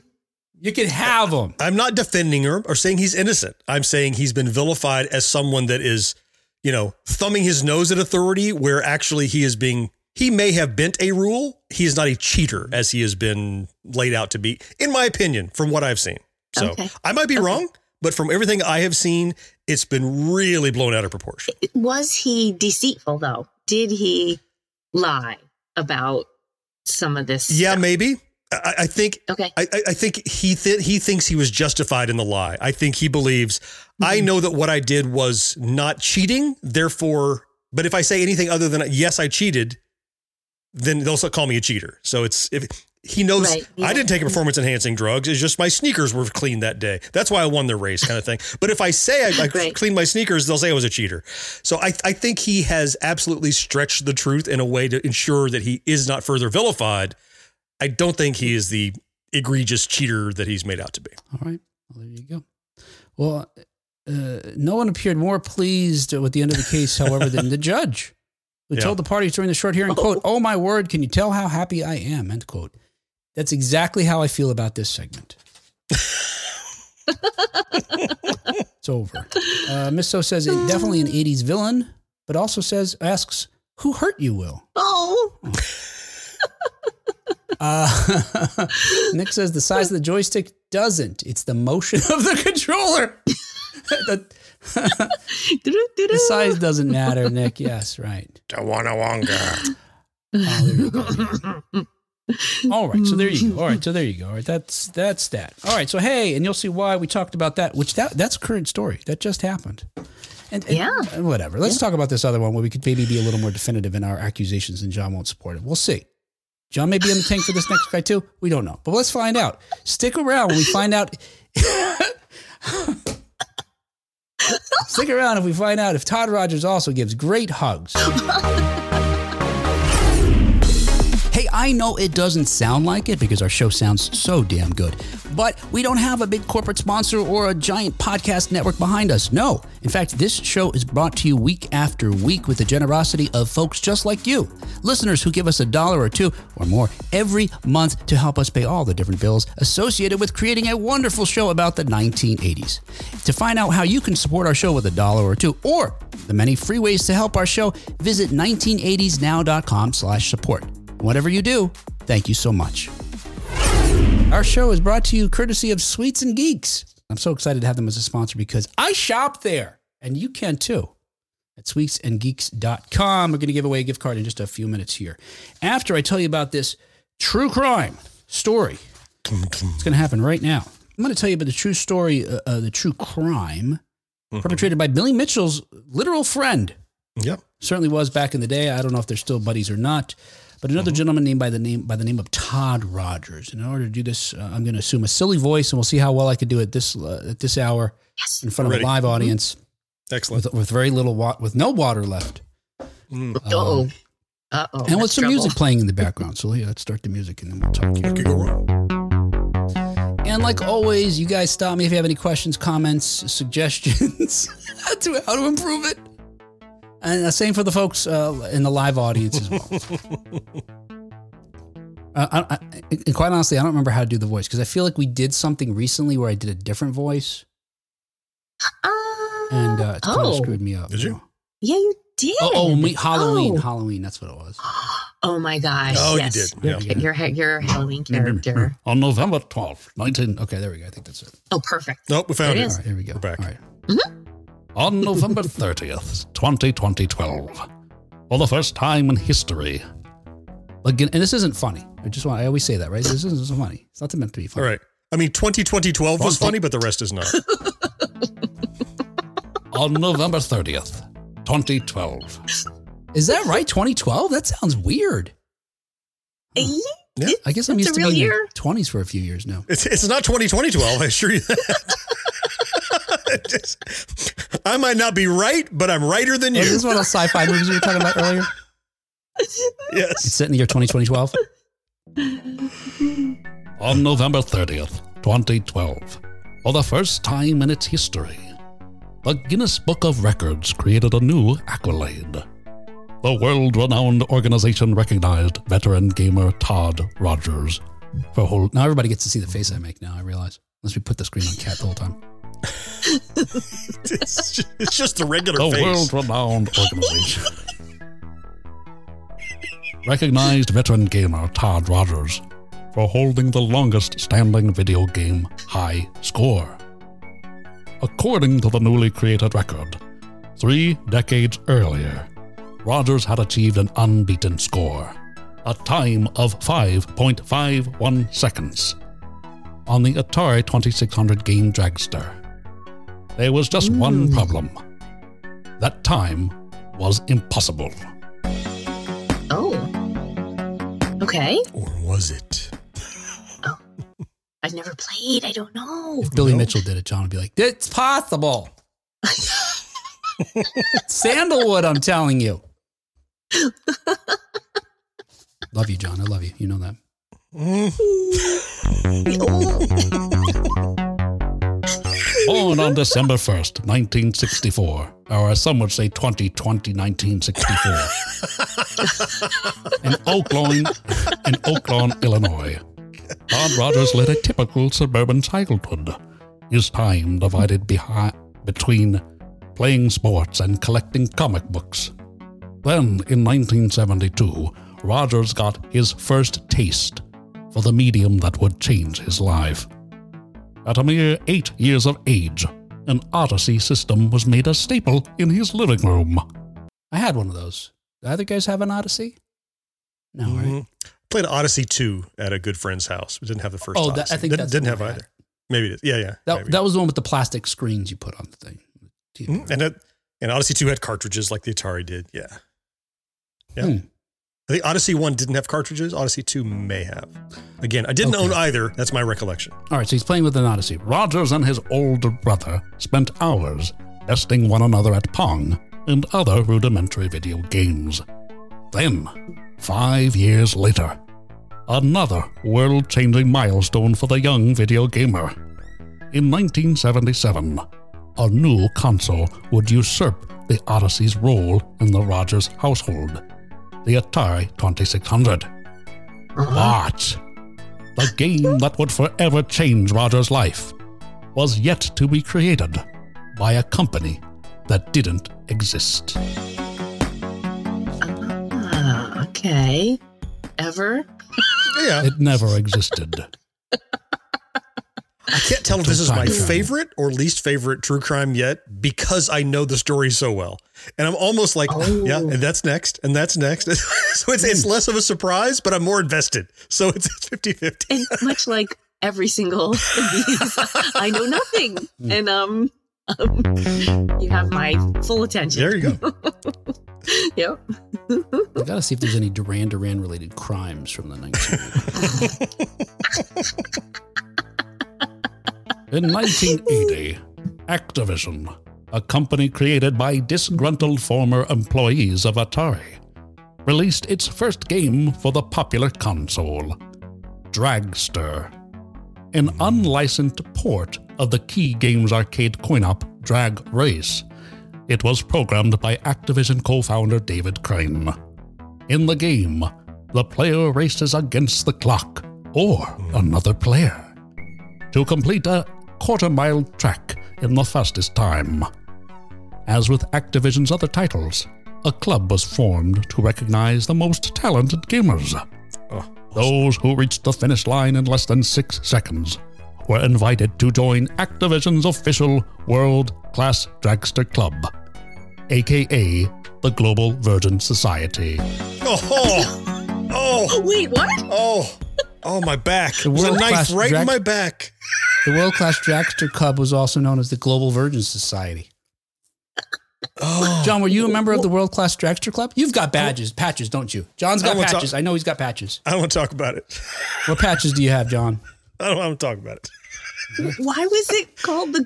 you can have him. I'm not defending her or saying he's innocent. I'm saying he's been vilified as someone that is, you know, thumbing his nose at authority where actually he is being, he may have bent a rule. He is not a cheater as he has been laid out to be, in my opinion, from what I've seen. So Okay. I might be wrong, but from everything I have seen, it's been really blown out of proportion. Was he deceitful though? Did he lie about some of this? Yeah, stuff? maybe. I, I think Okay. I, I- think he th- he thinks he was justified in the lie. I think he believes I mm-hmm. know that what I did was not cheating. Therefore, but if I say anything other than yes, I cheated, then they'll call me a cheater. So it's if he knows Right, yeah. I didn't take performance enhancing drugs. It's just my sneakers were clean that day. That's why I won the race, kind of thing. But if I say I, I Right. cleaned my sneakers, they'll say I was a cheater. So I I think he has absolutely stretched the truth in a way to ensure that he is not further vilified. I don't think he is the egregious cheater that he's made out to be. All right. Well, there you go. Well, uh, no one appeared more pleased with the end of the case, however, than the judge, who Yeah. told the parties during the short hearing, quote, Oh my word, can you tell how happy I am? End quote. That's exactly how I feel about this segment. it's over. Uh, Miss So says it, definitely an 80s villain, but also says, asks, who hurt you, Will? Oh, Uh, Nick says the size of the joystick doesn't. It's the motion of the controller. the. the size doesn't matter, Nick. Yes, right. Tawanawanga. Oh, there you. All right, so there you go. All right, so there you go. All right, that's that's that. All right, so hey, and you'll see why we talked about that. Which that that's a current story that just happened. And, and- Yeah. and whatever. Let's talk about this other one where we could maybe be a little more definitive in our accusations, and Jon won't support it. We'll see. Jon may be in the tank for this next guy too. We don't know, but let's find out. Stick around when we find out. Stick around if we find out if Todd Rogers also gives great hugs. I know it doesn't sound like it because our show sounds so damn good, but we don't have a big corporate sponsor or a giant podcast network behind us. No. In fact, this show is brought to you week after week with the generosity of folks just like you, listeners who give us a dollar or two or more every month to help us pay all the different bills associated with creating a wonderful show about the 1980s. To find out how you can support our show with a dollar or two or the many free ways to help our show, visit 1980snow.com slash support. Whatever you do, thank you so much. Our show is brought to you courtesy of Sweets and Geeks. I'm so excited to have them as a sponsor because I shop there and you can too at sweetsandgeeks.com. We're going to give away a gift card in just a few minutes here. After I tell you about this true crime story, it's going to happen right now. I'm going to tell you about the true story, uh, uh, the true crime perpetrated by Billy Mitchell's literal friend, Yep. Certainly was back in the day. I don't know if they're still buddies or not. But another gentleman named by the name by the name of Todd Rogers. And in order to do this, uh, I'm going to assume a silly voice, and we'll see how well I could do it this uh, at this hour Yes. in front of Ready. a live audience Excellent. with, with very little wa- with no water left, Mm. oh. Uh oh. and with some music playing in the background. So yeah, let's start the music, and then we'll talk. What could go wrong? And like always, you guys stop me if you have any questions, comments, suggestions to how to improve it. And the same for the folks uh, in the live audience as well. uh, I, I, and quite honestly, I don't remember how to do the voice because I feel like we did something recently where I did a different voice, Uh, and uh, it's kind of oh. screwed me up. Did you? Yeah, you did. Oh, oh me, Halloween, Oh. Halloween. That's what it was. Oh my gosh. Oh, you did. Yeah. Your, your, your Halloween character. On November 12th, 19. Okay, there we go. I think that's it. Oh, perfect. Nope, we found There it. it is. All right, here we go. We're back. All right. Mhm. On November 30th, 2012, for the first time in history. Again, and this isn't funny. I just want, I always say that, right? This isn't funny. It's not meant to be funny. right. I mean, 20, 2012 was funny, but the rest is not. On November 30th, 2012. Is that right? 2012? That sounds weird. Yeah. Yeah. I guess I'm used to being year. in 20s for a few years now. It's it's not 20, 2012, I assure you that. It just- I might not be right, but I'm righter than Is you. this one of those sci-fi movies we were talking about earlier? Yes. It's set in the year 2012. On November 30th, 2012, for the first time in its history, the Guinness Book of Records created a new accolade. The world renowned organization recognized veteran gamer Todd Rogers for hold. Now everybody gets to see the face I make now, I realize. Unless we put the screen on Kat the whole time. It's just, it's just the regular The face. world renowned organization recognized veteran gamer Todd Rogers for holding the longest standing video game high score. According to the newly created record, three decades earlier, Rogers had achieved an unbeaten score, a time of 5.51 seconds, on the Atari 2600 game Dragster. There was just one hmm. problem. That time was impossible. Oh. Okay. Or was it? Oh. I've never played. I don't know. If Billy No. Mitchell did it, Jon would be like, "It's possible." Sandalwood, I'm telling you. love you, Jon. I love you. You know that. Born on December 1st, 1964, or as some would say 2020, 1964, in Oaklawn, in Oaklawn, Illinois. Todd Rogers led a typical suburban childhood, his time divided between playing sports and collecting comic books. Then, in 1972, Rogers got his first taste for the medium that would change his life. At a mere eight years of age, an Odyssey system was made a staple in his living room. I had one of those. Do either guys have an Odyssey? No, right? Mhm. Played Odyssey 2 at a good friend's house. We didn't have the first Oh, Odyssey. that- I think didn't, that's didn't the have one I either. Maybe it is. Yeah, yeah. That, maybe. that was the one with the plastic screens you put on the thing. Mhm. And it, and Odyssey 2 had cartridges like the Atari did. Yeah. Yeah. Hmm. I think Odyssey 1 didn't have cartridges. Odyssey 2 may have. Again, I didn't Okay. own either. That's my recollection. All right, so he's playing with an Odyssey. Rogers and his older brother spent hours testing one another at Pong and other rudimentary video games. Then, five years later, another world changing milestone for the young video gamer. In 1977, a new console would usurp the Odyssey's role in the Rogers household the Atari 2600. Uh-huh. But the game that would forever change Roger's life was yet to be created by a company that didn't exist. Ah, okay. Ever? Yeah. It never existed. I can't tell if this is my favorite or least favorite true crime yet because I know the story so well. And I'm almost like, Oh. yeah, and that's next, and that's next. so it's, it's less of a surprise, but I'm more invested. So it's 50 50. And much like every single of these, I know nothing. Hmm. And um, um, you have my full attention. There you go. Yep. I gotta see if there's any Duran Duran related crimes from the 1980s. In 1980, Activision, a company created by disgruntled former employees of Atari, released its first game for the popular console, Dragster, an unlicensed port of the Kee Games arcade coin-op Drag Race. It was programmed by Activision co-founder David Crane. In the game, the player races against the clock or another player to complete a quarter mile track in the fastest time. As with Activision's other titles, a club was formed to recognize the most talented gamers. Oh, Those who reached the finish line in less than six seconds were invited to join Activision's official World Class Dragster Club, aka the Global Virgin Society. oh, oh, Wait, what? oh, oh, my back. The There's a world-class knife right drag- in my back. The World Class Dragster Club was also known as the Global Virgin Society. Oh, Jon, were you a member of the World Class Dragster Club? You've got badges, patches, don't you? Jon's got don't wanna patches. I know he's got patches. I don't want to talk about it. What patches do you have, Jon? I don't want to talk about it. Why was it called the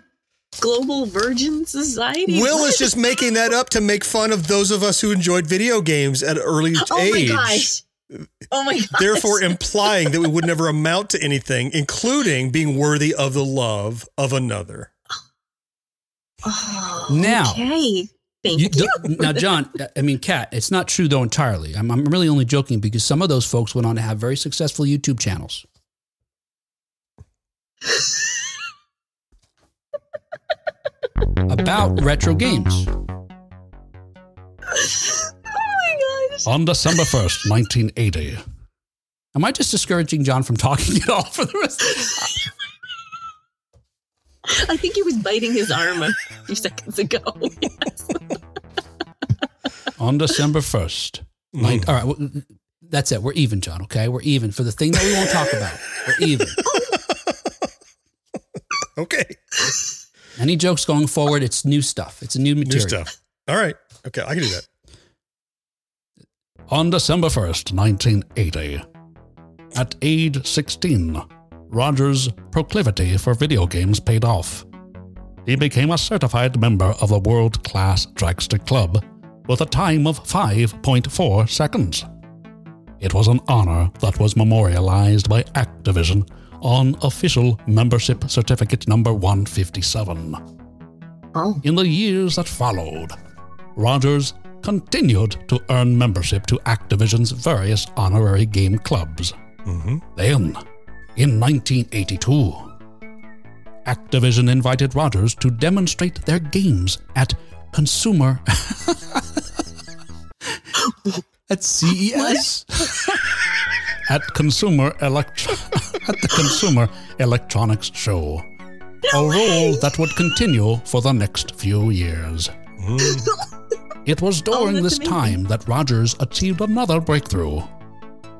Global Virgin Society? Will What? is just making that up to make fun of those of us who enjoyed video games at an early Oh age. Oh my gosh. Oh my gosh. Therefore, implying that we would never amount to anything, including being worthy of the love of another. Oh, Now- Okay. Thank You- you. now, Jon, I mean, Kat, it's not true though entirely. I'm, I'm really only joking because some of those folks went on to have very successful YouTube channels. About retro games. oh my gosh. On December 1st, 1980. Am I just discouraging Jon from talking at all for the rest? I think he was biting his arm a few seconds ago. Yes. On December 1st. nine- mm. all right, well, that's it. We're even, Jon, okay? We're even for the thing that we won't talk about. We're even. Okay. Any jokes going forward, it's new stuff. It's a new material. New stuff. All right. Okay. I can do that. On December 1st, 1980, at age 16, Rogers' proclivity for video games paid off. He became a certified member of the World Class Dragster Club with a time of 5.4 seconds. It was an honor that was memorialized by Activision on official membership certificate number 157. Oh. In the years that followed, Rogers continued to earn membership to Activision's various honorary game clubs. Mm-hmm. Then, in 1982, Activision invited Rogers to demonstrate their games at Consumer. at CES? at Consumer Elect- at the Consumer Electronics Show. A role that would continue for the next few years. It was oh, during that's this amazing. time that Rogers achieved another breakthrough.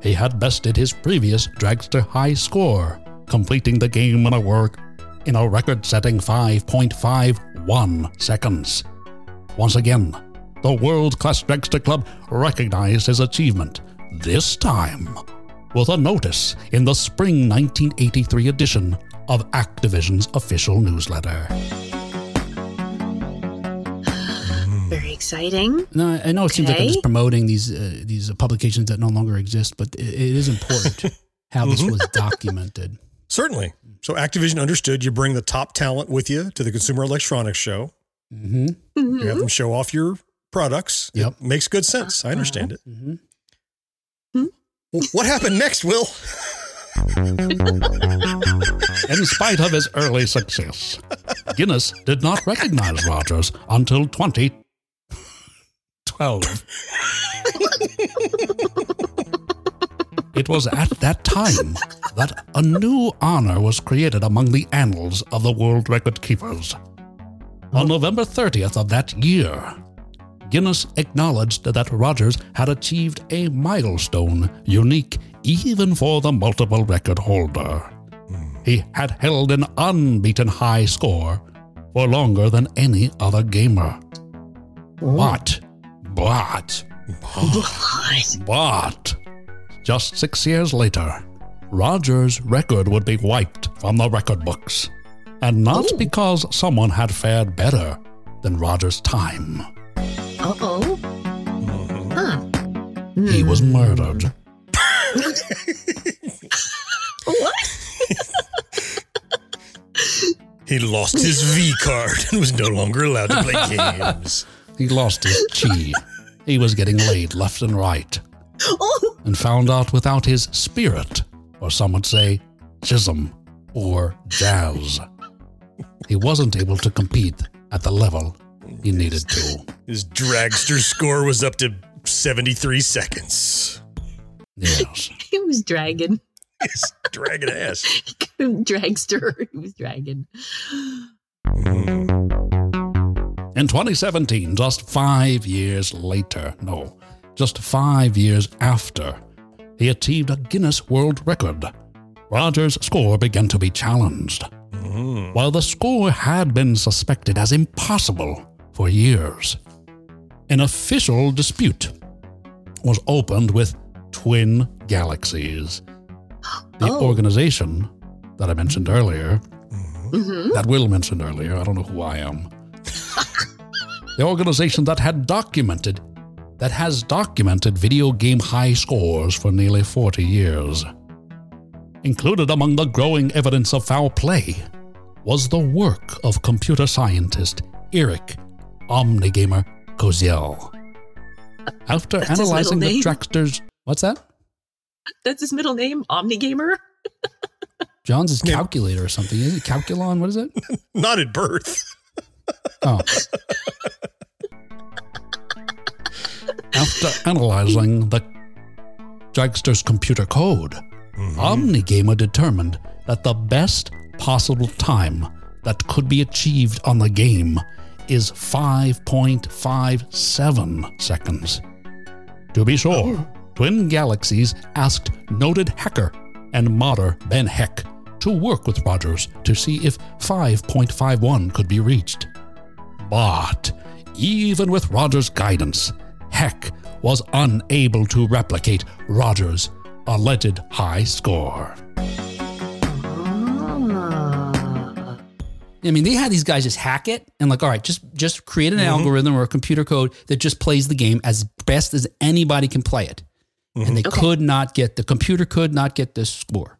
He had bested his previous Dragster high score, completing the game in a work in a record-setting 5.51 seconds. Once again, the World Class Dragster Club recognized his achievement, this time with a notice in the spring 1983 edition of Activision's official newsletter. Very exciting. No, I know it seems like I'm just promoting these uh, these publications that no longer exist, but it, it is important how this was documented. Certainly. So Activision understood you bring the top talent with you to the Consumer Electronics Show. hmm You have them show off your products. Yep. It makes good sense. I understand it. hmm Well, what happened next, Will? In spite of his early success, Guinness did not recognize Rogers until 2012. it was at that time that a new honor was created among the annals of the world record keepers. On November 30th of that year, Guinness acknowledged that Rogers had achieved a milestone unique even for the multiple record holder. He had held an unbeaten high score for longer than any other gamer. Oh. But, But, What? but, just six years later, Rogers' record would be wiped from the record books. And not Ooh. because someone had fared better than Rogers' time. Uh oh. Huh. He was murdered. What? He lost his V card and was no longer allowed to play games. He lost his chi. He was getting laid left and right. Oh, and found out without his spirit, or some would say chism or jazz. He wasn't able to compete at the level he needed to. His dragster score was up to 73 seconds. Yes. he was dragging. His dragon ass. Dragster. He was dragging. Mm. In 2017, just five years later, no, just five years after, he achieved a Guinness World Record. Rogers' score began to be challenged. While the score had been suspected as impossible for years, an official dispute was opened with Twin Galaxies, the Oh. organization that I mentioned earlier, hmm that Will mentioned earlier. I don't know who I am. The organization that had documented, that has documented video game high scores for nearly 40 years. Included among the growing evidence of foul play was the work of computer scientist Eric Omnigamer Koziel. After That's analyzing the middle? Tracksters, what's that? That's his middle name, Omnigamer. Jon's his calculator or something. Is it calculon? What is it? Not at birth. Oh. After analyzing the Dragster's computer code, mm-hmm. OmniGamer determined that the best possible time that could be achieved on the game is 5.57 seconds. To be sure, oh. Twin Galaxies asked noted hacker and modder Ben Heck to work with Rogers to see if 5.51 could be reached. But even with Rogers' guidance, Heck was unable to replicate Rogers' alleged high score. I mean, they had these guys just hack it and like, all right, just just create an mm-hmm. algorithm or a computer code that just plays the game as best as anybody can play it. And they Okay. could not get the computer could not get this score.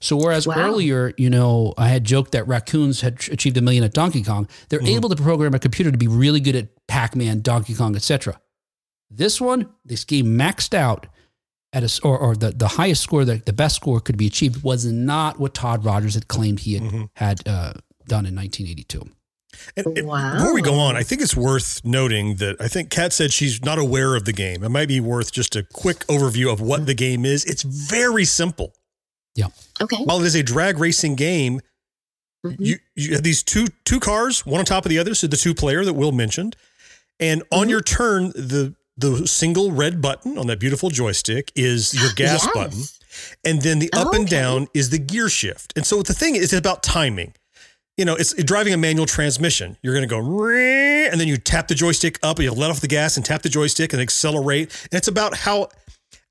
So whereas Wow. earlier, you know, I had joked that raccoons had achieved a million at Donkey Kong, they're mm-hmm. able to program a computer to be really good at Pac-Man, Donkey Kong, etc. This one, this game maxed out at a s or, or the, the highest score, the, the best score could be achieved was not what Todd Rogers had claimed he had, mm-hmm. had uh, done in 1982. And, and Wow. Before we go on, I think it's worth noting that I think Kat said she's not aware of the game. It might be worth just a quick overview of what mm. the game is. It's very simple. Okay. While it is a drag racing game, Mhm. you you have these two two cars, one on top of the other, so the two player that Will mentioned, and on Mhm. your turn, the the single red button on that beautiful joystick is your gas Yes. button, and then the up Oh, and okay. down is the gear shift. And so the thing is, it's about timing. You know, it's driving a manual transmission. You're going to go, and then you tap the joystick up, and you let off the gas and tap the joystick and accelerate. And it's about how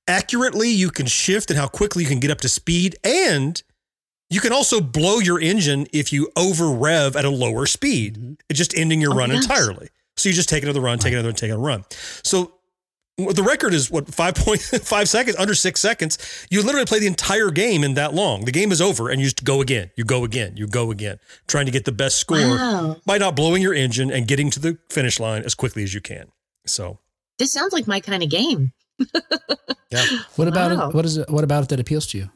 accurately you can shift and how quickly you can get up to speed. And you can also blow your engine if you over rev at a lower speed, Mhm. It's just ending your Oh, run yes. entirely. So you just take another run, take another, take another run. So the record is what 5.5 seconds, under six seconds. You literally play the entire game in that long. The game is over and you just go again. You go again. You go again, trying to get the best score Wow. by not blowing your engine and getting to the finish line as quickly as you can. So This sounds like my kind of game. Yeah. What about Wow. it? What is it? What about it that appeals to you?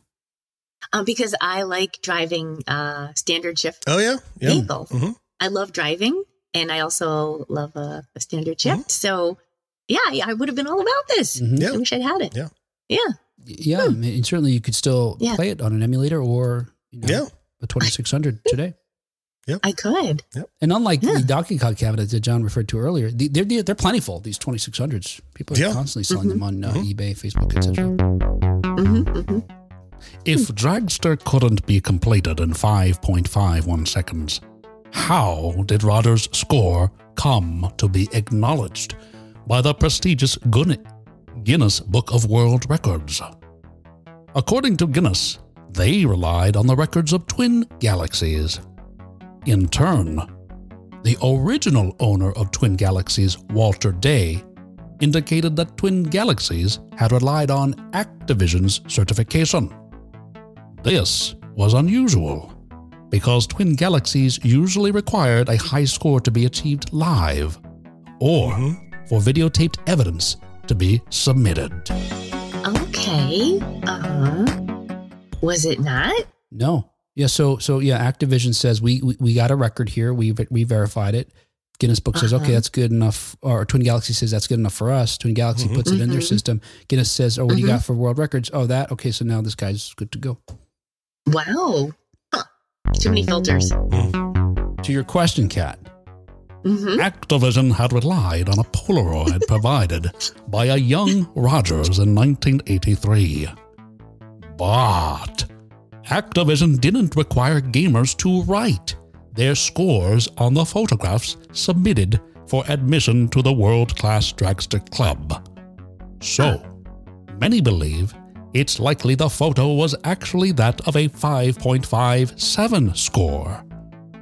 Um, because I like driving uh, standard shift Oh yeah. Yeah. vehicles. Mhm. I love driving, and I also love a, a standard shift. Mm-hmm. So, yeah, I would have been all about this. Mhm. Yeah. I wish I'd had it. Yeah. Yeah. Yeah, I mean, certainly you could still Yeah. play it on an emulator or you know, Yeah. a 2600 today. I could. And unlike Yeah. the Donkey Kong cabinet that Jon referred to earlier, the- they're they're, they're plentiful. These 2600s, people are Yeah. constantly selling them on uh, Mhm. eBay, Facebook, etc. hmm hmm If Dragster couldn't be completed in 5.51 seconds, how did Rogers' score come to be acknowledged? by the prestigious Gun- Guinness Book of World Records. According to Guinness, they relied on the records of twin galaxies. In turn, the original owner of Twin Galaxies, Walter Day, indicated that Twin Galaxies had relied on Activision's certification. This was unusual because Twin Galaxies usually required a high score to be achieved live or for videotaped evidence to be submitted. Okay. Uh, huh. was it not? No. Yeah, so so yeah, Activision says we we, we got a record here. We we verified it. Guinness Book says, Uh-huh. okay, that's good enough. Or Twin Galaxy says that's good enough for us. Twin Galaxy puts it in their Mhm. system. Guinness says, oh, what do you got for world records? Oh, that. Okay, so now this guy's good to go. Wow. Huh. Too many filters. To your question, Kat, hmm Activision had relied on a Polaroid provided by a young Rogers in 1983. But Activision didn't require gamers to write their scores on the photographs submitted for admission to the world class dragster club. So, many believe it's likely the photo was actually that of a 5.57 score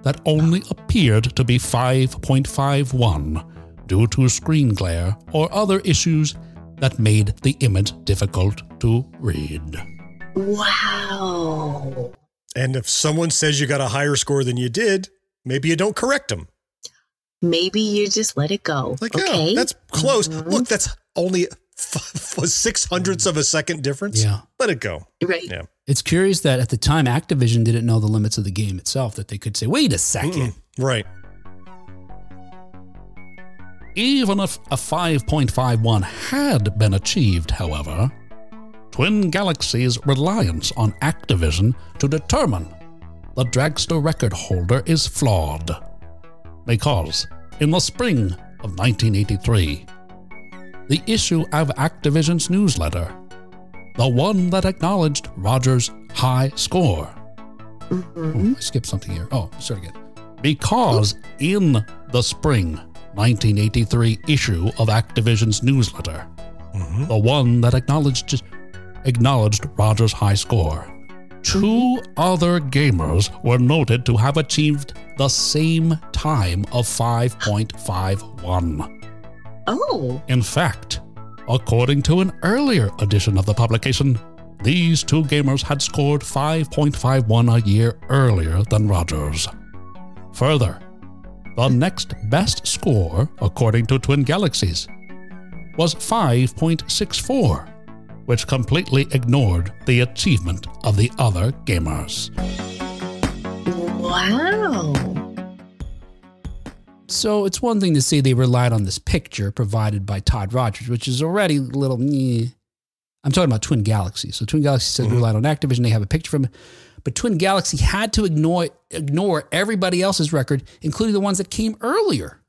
that only appeared to be 5.51 due to screen glare or other issues that made the image difficult to read. Wow. And if someone says you got a higher score than you did, maybe you don't correct them. Maybe you just let it go. Like, okay. yeah, that's close. Mhm. Look, that's only f- f- six hundredths of a second difference. Yeah. Let it go. right. Yeah. It's curious that at the time Activision didn't know the limits of the game itself, that they could say, wait a 2nd Mm-mm. Right. Even if a 5.51 had been achieved, however, Twin Galaxies' reliance on Activision to determine the dragster record holder is flawed. Because in the spring of 1983, the issue of Activision's newsletter, the one that acknowledged Rogers' high score, hmm Oh, I skipped something here. Oh, start again. Because in the spring 1983 issue of Activision's newsletter, Mhm. the one that acknowledged acknowledged Rogers' high score, two other gamers were noted to have achieved the same time of 5.51. Oh. In fact, according to an earlier edition of the publication, these two gamers had scored 5.51 a year earlier than Rogers. Further, the next best score, according to Twin Galaxies, was 5.64, which completely ignored the achievement of the other gamers. Wow. So it's one thing to say they relied on this picture provided by Todd Rogers, which is already a little. meh. I'm talking about Twin Galaxy. So Twin Galaxy said they mm-hmm. relied on Activision. They have a picture from it, but Twin Galaxy had to ignore ignore everybody else's record, including the ones that came earlier.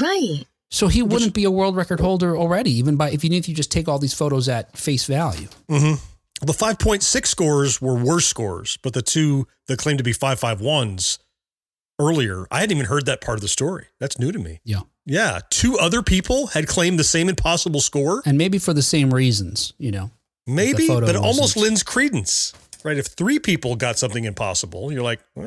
Right. So he wouldn't be a world record holder already, even by if you need to just take all these photos at face value. hmm The 5.6 scores were worse scores, but the two that claimed to be 551s earlier, I hadn't even heard that part of the story. That's new to me. Yeah. Yeah. Two other people had claimed the same impossible score. And maybe for the same reasons, you know. Maybe, but it almost lends credence, right? If three people got something impossible, you're like, well,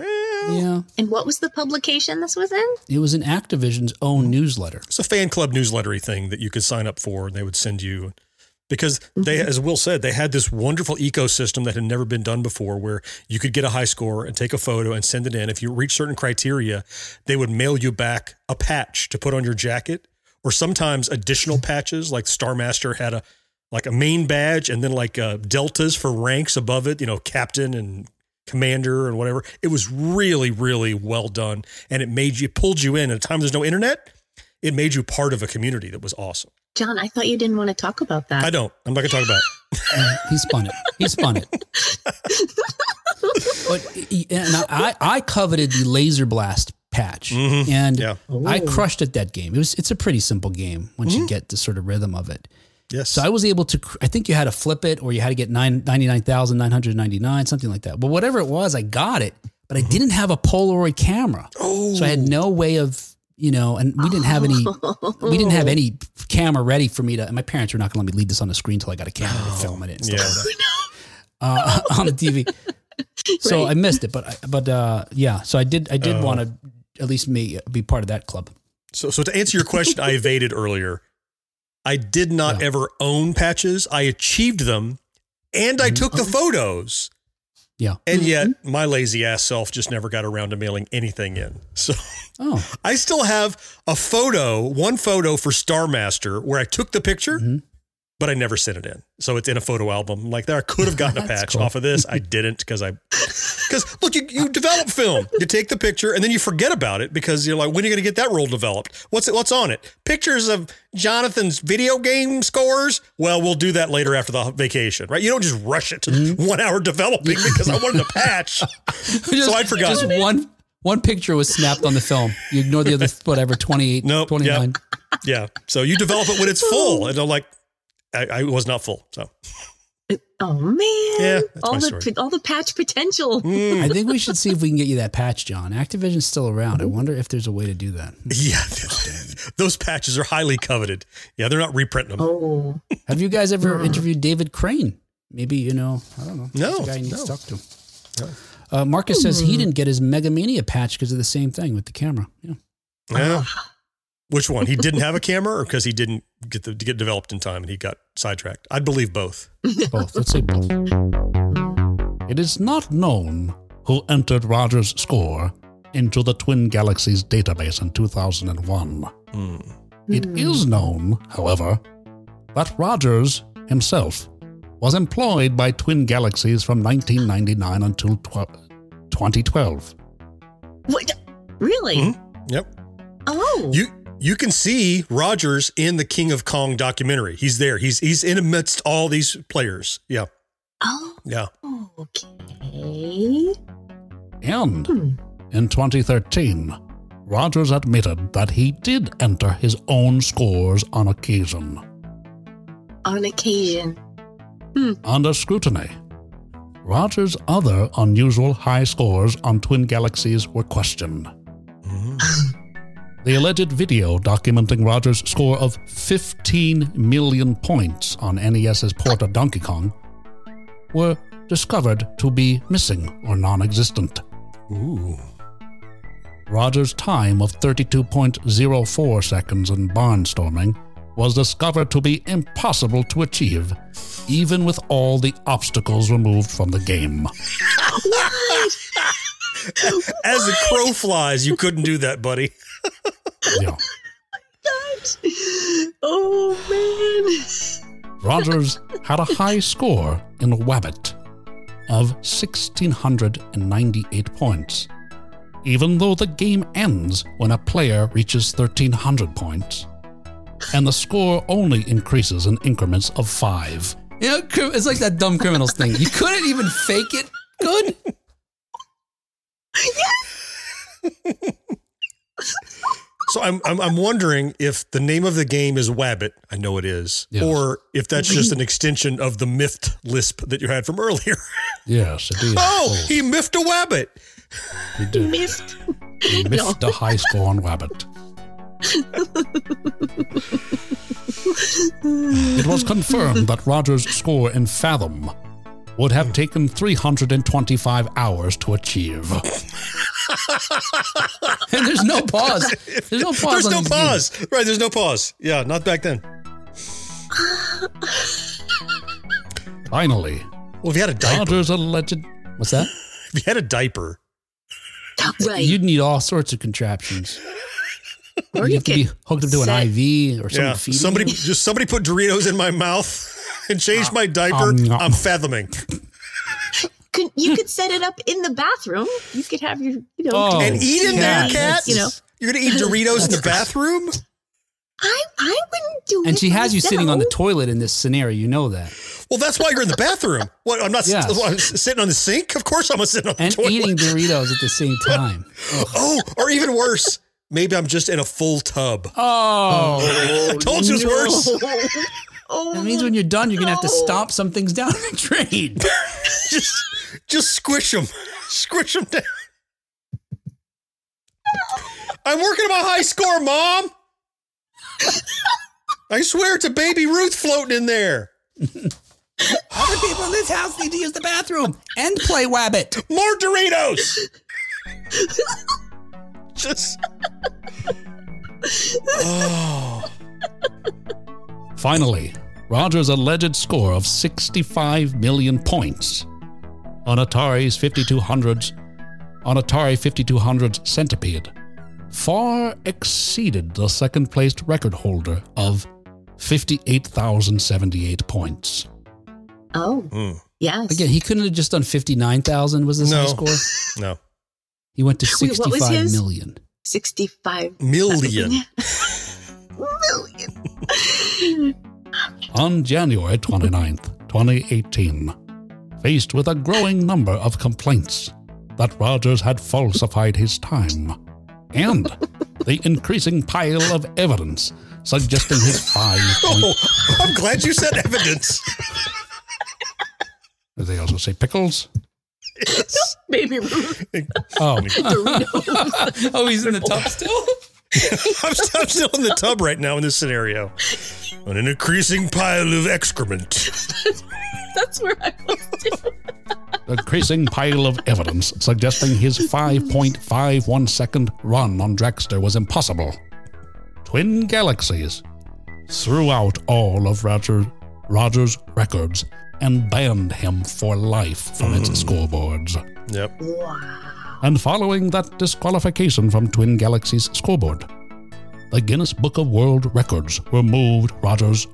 Yeah. And what was the publication this was in? It was in Activision's own newsletter. it's a fan club newslettery thing that you could sign up for and they would send you because they as will said they had this wonderful ecosystem that had never been done before where you could get a high score and take a photo and send it in if you reach certain criteria they would mail you back a patch to put on your jacket or sometimes additional patches like star master had a like a main badge and then like uh, deltas for ranks above it you know captain and commander and whatever it was really really well done and it made you pulled you in at a time there's no internet it made you part of a community that was awesome. Jon, I thought you didn't want to talk about that. I don't. I'm not going to talk about it. Uh, he spun it. He spun it. but and I, I coveted the laser blast patch, Mhm. and Yeah. I crushed at that game. It was it's a pretty simple game once you get the sort of rhythm of it. Yes. So I was able to. I think you had to flip it, or you had to get nine ninety nine thousand nine hundred ninety nine, something like that. But whatever it was, I got it. But I didn't have a Polaroid camera, oh, so I had no way of you know, and we didn't have any we didn't have any camera ready for me to. And my parents were not going to let me leave this on the screen until I got a camera to film it and stuff Yeah. like that uh, on the TV. So Right. I missed it, but I- but uh, yeah. So I did I did Oh. want to at least me be part of that club. So, so to answer your question, I evaded earlier. I did not Yeah. ever own patches. I achieved them, and I Mhm. took the photos. Yeah. And yet, my lazy ass self just never got around to mailing anything in. So Oh, I still have a photo, one photo for Star Master, where I took the picture, Mhm. But I never sent it in. So it's in a photo album. Like there, I could have gotten a patch cool. off of this. I didn't because I, because look, you, you develop film, you take the picture, and then you forget about it because you're like, when are you going to get that roll developed? What's it? What's on it? Pictures of Jonathan's video game scores. Well, we'll do that later after the vacation, right? You don't just rush it to Mm-hmm. one hour developing because I wanted a patch. Just- I'd forgotten. Just one one picture was snapped on the film. You ignore the other whatever 28, Nope, 29. Yeah. So you develop it when it's full. And I'm like, I, I was not full. So Oh man! Yeah, all the story. all the patch potential. mm, I think we should see if we can get you that patch, Jon. Activision's still around. I wonder if there's a way to do that. yeah, those patches are highly coveted. Yeah, they're not reprinting them. Oh, Have you guys ever interviewed David Crane? Maybe you know. I don't know. No, guy you need no. to talk to. Uh, Marcus says he didn't get his Megamania patch because of the same thing with the camera. Yeah. Yeah. Which one? He didn't have a camera, or because he didn't get the get developed in time and he got sidetracked? I'd believe both. Both. Let's say both. It is not known who entered Roger's score into the Twin Galaxies database in 2001. Hmm. It is known, however, that Rogers himself was employed by Twin Galaxies from 1999 until tw- 2012. what? Really? Mhm. Yep. Oh, You you can see Rogers in the King of Kong documentary. He's there. He's he's in amidst all these players. Yeah. oh, Yeah. okay. And Hmm. in 2013, Rogers admitted that he did enter his own scores on occasion. On occasion. Under scrutiny, Rogers' other unusual high scores on Twin Galaxies were questioned. The alleged video documenting Rogers' score of 15 million points on NES's port of Donkey Kong were discovered to be missing or non existent. Ooh. Rogers' time of 32.04 seconds in barnstorming was discovered to be impossible to achieve, even with all the obstacles removed from the game. What? As a crow flies, you couldn't do that, buddy. Yeah. oh man. Rogers had a high score in Wabbit of 1,698 points, even though the game ends when a player reaches 1,300 points, and the score only increases in increments of five. You know, it's like that dumb criminals thing. You couldn't even fake it good. So I'm, I'm I'm wondering if the name of the game is Wabbit. I know it is, Yes. or if that's just an extension of the miffed lisp that you had from earlier. Yes, it is. Oh, he miffed a Wabbit. he did. Missed. He missed a high score on Wabbit. it was confirmed that Rogers' score in Fathom would have taken 325 hours to achieve. and there's no pause. There's no pause. There's no these pause. Right, there's no pause. Yeah, not back then. Finally, Well, if you had a diaper, Rogers' alleged. What's that? if you had a diaper, Right. You'd need all sorts of contraptions. or You'd you have to be hooked up to an IV or something. yeah, somebody just somebody put Doritos in my mouth and changed my diaper. um, I'm fathoming. could you could set it up in the bathroom. You could have your you know Oh, and eat in there, Kat, Kat. You know, You're gonna eat Doritos in the bathroom? I I wouldn't do it. And she has you sitting on the toilet in this scenario. You know that. Well, that's why you're in the bathroom. What? I'm not s- Yes. what, I'm sitting on the sink. Of course, I'm gonna sit on the And toilet. eating Doritos at the same time. Oh, or even worse, maybe I'm just in a full tub. Oh. I told you it it's worse. Oh, That means when you're done, you're going to have to no. stomp some things down in the drain. Just, just squish them, squish them down. I'm working on my high score, mom. I swear it's a baby Ruth floating in there. Other people in this house need to use the bathroom and play Wabbit. More Doritos. Just. Oh. Finally, Roger's alleged score of 65 million points on Atari's 5200s on Atari 5200's Centipede far exceeded the second placed record holder of 58,078 points. Oh, Mm. yes. Again, he couldn't have just done 59,000 was his No. high score. No. He went to Wait, what was 65 his? million. 65 Million. million. On January 29th, 2018, faced with a growing number of complaints that Rogers had falsified his time and the increasing pile of evidence suggesting his five. Oh, I'm glad you said evidence. Did they also say pickles? Baby Ruth. Oh, oh, he's in the tub still. I'm, st- I'm still in the tub right now in this scenario. On an increasing pile of excrement. That's where I was too. increasing pile of evidence suggesting his 5.51 second run on Dragster was impossible. Twin Galaxies threw out all of Roger, Roger's records and banned him for life from its hmm. scoreboards. Yep. Wow. And following that disqualification from Twin Galaxies scoreboard, the Guinness Book of World Records removed Rogers'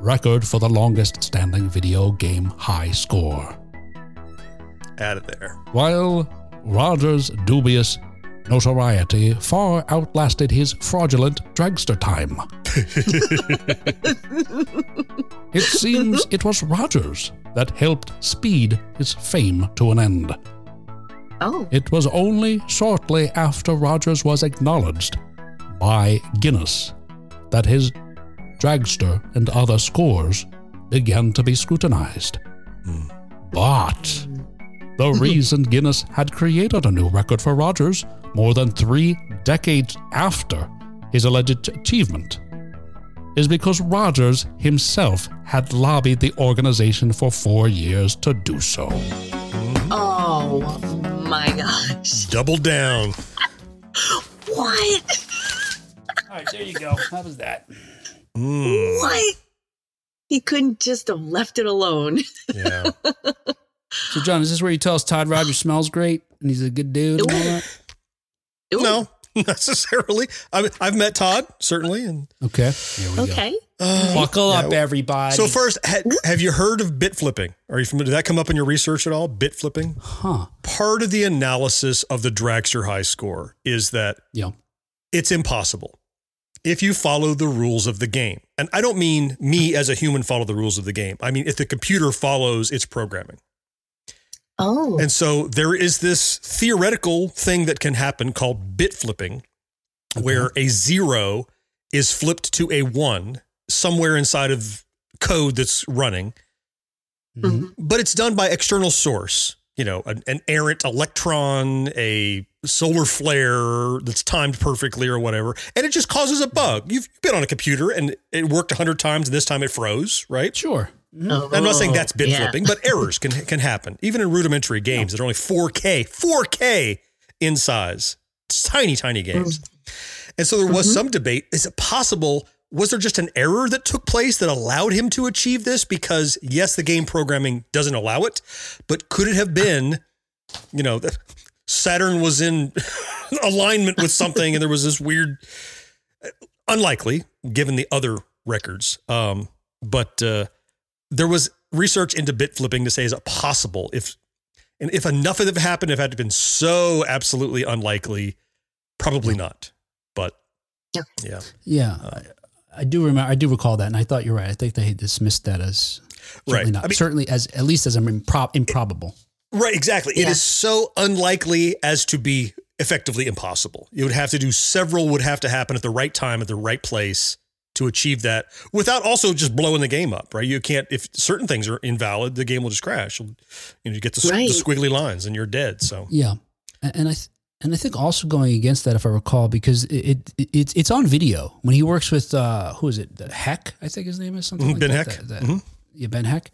record for the longest standing video game high score. Out of there. While Rogers' dubious notoriety far outlasted his fraudulent dragster time. it seems it was Rogers that helped speed his fame to an end. Oh, It was only shortly after Rogers was acknowledged by Guinness that his dragster and other scores began to be scrutinized. Hmm. But the reason Guinness had created a new record for Rogers more than three decades after his alleged achievement is because Rogers himself had lobbied the organization for four years to do so. oh my gosh. Double down. What? All right, there you go. How was that? Mm, What? He couldn't just have left it alone. yeah. So, Jon, is this where you tell us Todd Rogers smells great and he's a good dude and all that? No, not necessarily. I I've met Todd certainly, and Okay, here we go. Okay. uh, Buckle up, everybody. So first, ha- have you heard of bit flipping? Are you familiar? Did that come up in your research at all? Bit flipping. huh? Part of the analysis of the Dragster high score is that Yeah. it's impossible if you follow the rules of the game. And I don't mean me as a human follow the rules of the game. I mean if the computer follows its programming. Oh. And so there is this theoretical thing that can happen called bit flipping, where a zero is flipped to a one somewhere inside of code that's running, Mhm. but it's done by external source. You know, an, an errant electron, a solar flare that's timed perfectly or whatever, and it just causes a bug. You've been on a computer and it worked a hundred times, and this time it froze, right? Sure. I'm not saying that's bit yeah. flipping, but errors can can happen even in rudimentary games that are only 4K, 4K in size. It's tiny, tiny games. And so there was some debate: is it possible? Was there just an error that took place that allowed him to achieve this? Because yes, the game programming doesn't allow it, but could it have been, you know, that Saturn was in alignment with something, and there was this weird, unlikely given the other records. Um, but uh, there was research into bit flipping to say is it possible if and if enough of it happened if it had to been so absolutely unlikely probably not but Yeah. yeah Yeah. Uh, I, I do remember. I do recall that, and I thought you're right. I think they dismissed that as certainly Right. not I mean- certainly as at least as impro- improbable. right exactly it Yeah. is so unlikely as to be effectively impossible you would have to do several would have to happen at the right time at the right place to achieve that without also just blowing the game up right you can't if certain things are invalid the game will just crash you know you get the, Right. the squiggly lines and you're dead so Yeah, and, and I th- and I think also going against that, if I recall, because it, it it's it's on video when he works with uh, who is it? The Heck, I think his name is something. Like Ben that, Heck. that- that- Mhm. Yeah, Ben Heck.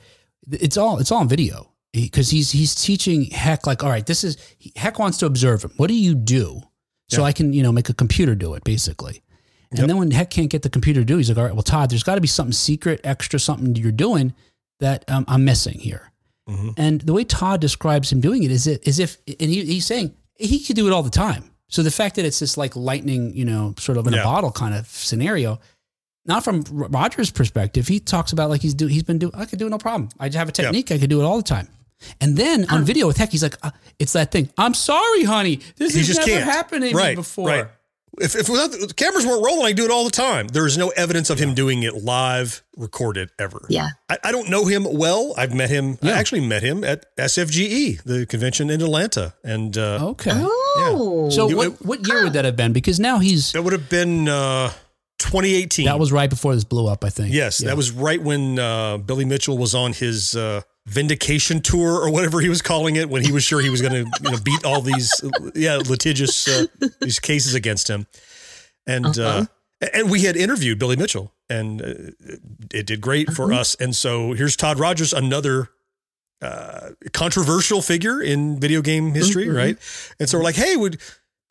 It's all it's all on video because he's he's teaching Heck like, all right, this is Heck wants to observe him. What do you do so Yeah. I can you know make a computer do it basically. And Yep. then when Heck can't get the computer to do, he's like, all right, well, Todd, there's got to be something secret, extra, something you're doing that um, I'm missing here. Mhm. And the way Todd describes him doing it is it is if, and he, he's saying he could do it all the time. So the fact that it's this like lightning, you know, sort of in Yeah. a bottle kind of scenario, not from Roger's perspective, he talks about like he's do he's been doing. I could do it no problem. I have a technique. I could do it all the time. And then on video with Heck, he's like, uh, it's that thing. I'm sorry, honey. This He has just never can't. happened to me before. Right. If, if without the, the cameras weren't rolling, I do it all the time. There is no evidence of him doing it live, recorded ever. Yeah. I, I don't know him well. I've met him. I actually met him at SFGE, the convention in Atlanta, and uh, Okay. Oh. So You- what what year would that have been? Because now he's that would have been uh, 2018. that was right before this blew up. I think. yes, Yeah. that was right when uh, Billy Mitchell was on his uh, vindication tour or whatever he was calling it, when he was sure he was going to you know, beat all these yeah litigious uh, these cases against him, and Uh-huh. uh, and we had interviewed Billy Mitchell, and uh, it did great for us. And so here's Todd Rogers, another uh, controversial figure in video game history, Mhm. right? And so we're like, hey, would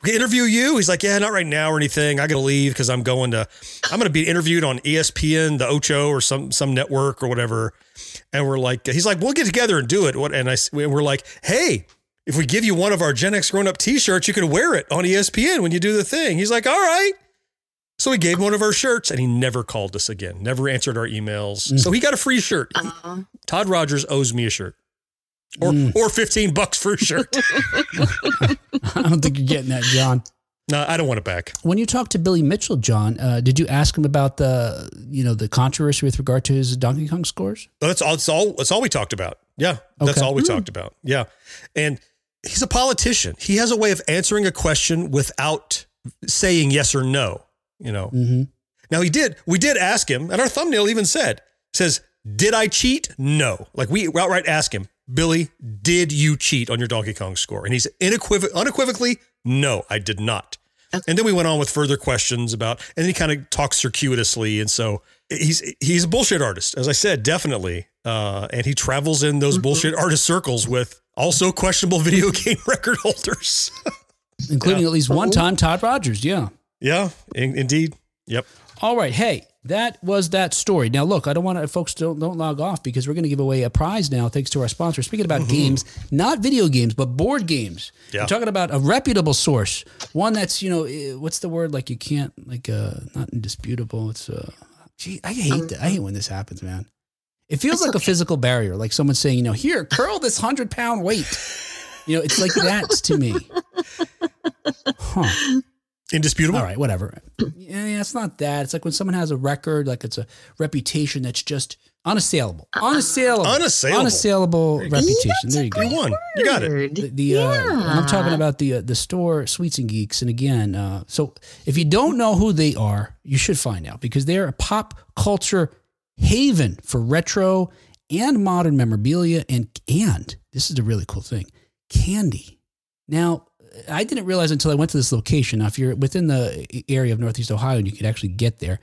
interview you? He's like, yeah, not right now or anything. I got to leave because I'm going to, I'm going to be interviewed on ESPN, the Ocho or some some network or whatever. And we're like, he's like, we'll get together and do it. What? And I, s- and we're like, hey. If we give you one of our Gen X grown up T-shirts, you can wear it on ESPN when you do the thing. He's like, all right. So we gave him one of our shirts, and he never called us again. Never answered our emails. So he got a free shirt. Uh, Todd Rogers owes me a shirt, or Mm. or fifteen bucks for a shirt. I don't think you're getting that, Jon. No, I don't want it back. When you talked to Billy Mitchell, Jon, uh, did you ask him about the you know the controversy with regard to his Donkey Kong scores? That's all. That's all. That's all we talked about. Yeah, that's Okay. all we talked about. Yeah, and he's a politician. He has a way of answering a question without saying yes or no. You know. Mm-hmm. Now he did. We did ask him, and our thumbnail even said says, "Did I cheat? No." Like we outright ask him, Billy, did you cheat on your Donkey Kong score? And he's unequiv- unequivocally, no, I did not. Okay. And then we went on with further questions about, and he kind of talks circuitously, and so he's he's a bullshit artist, as I said, definitely. Uh, and he travels in those Mhm. bullshit artist circles with also questionable video game record holders. Including at least one time Todd Rogers. Yeah. yeah, in, indeed. Yep. All right. Hey, that was that story. Now, look, I don't want to, folks don't, don't log off because we're going to give away a prize now, thanks to our sponsor. Speaking about games, not video games, but board games. Yeah. We're talking about a reputable source, one that's, you know, eh, what's the word? Like you can't, like, uh, not indisputable. It's, uh, gee, I hate that. I hate when this happens, man. It feels It's like a physical barrier, like someone saying, you know, here, curl this hundred pound weight. You know, it's like that to me. Huh. Indisputable. All right, whatever. Yeah, yeah, it's not that. It's like when someone has a record, like it's a reputation that's just unassailable. Unassailable. Unassailable. Unassailable reputation. That's there a you go. You won. You got it. Word. The, the uh, I'm talking about the uh, the store Sweets and Geeks, and again, uh, so if you don't know who they are, you should find out because they're a pop culture haven for retro and modern memorabilia, and and this is a really cool thing, candy. Now, I didn't realize until I went to this location. Now, if you're within the area of Northeast Ohio and you could actually get there,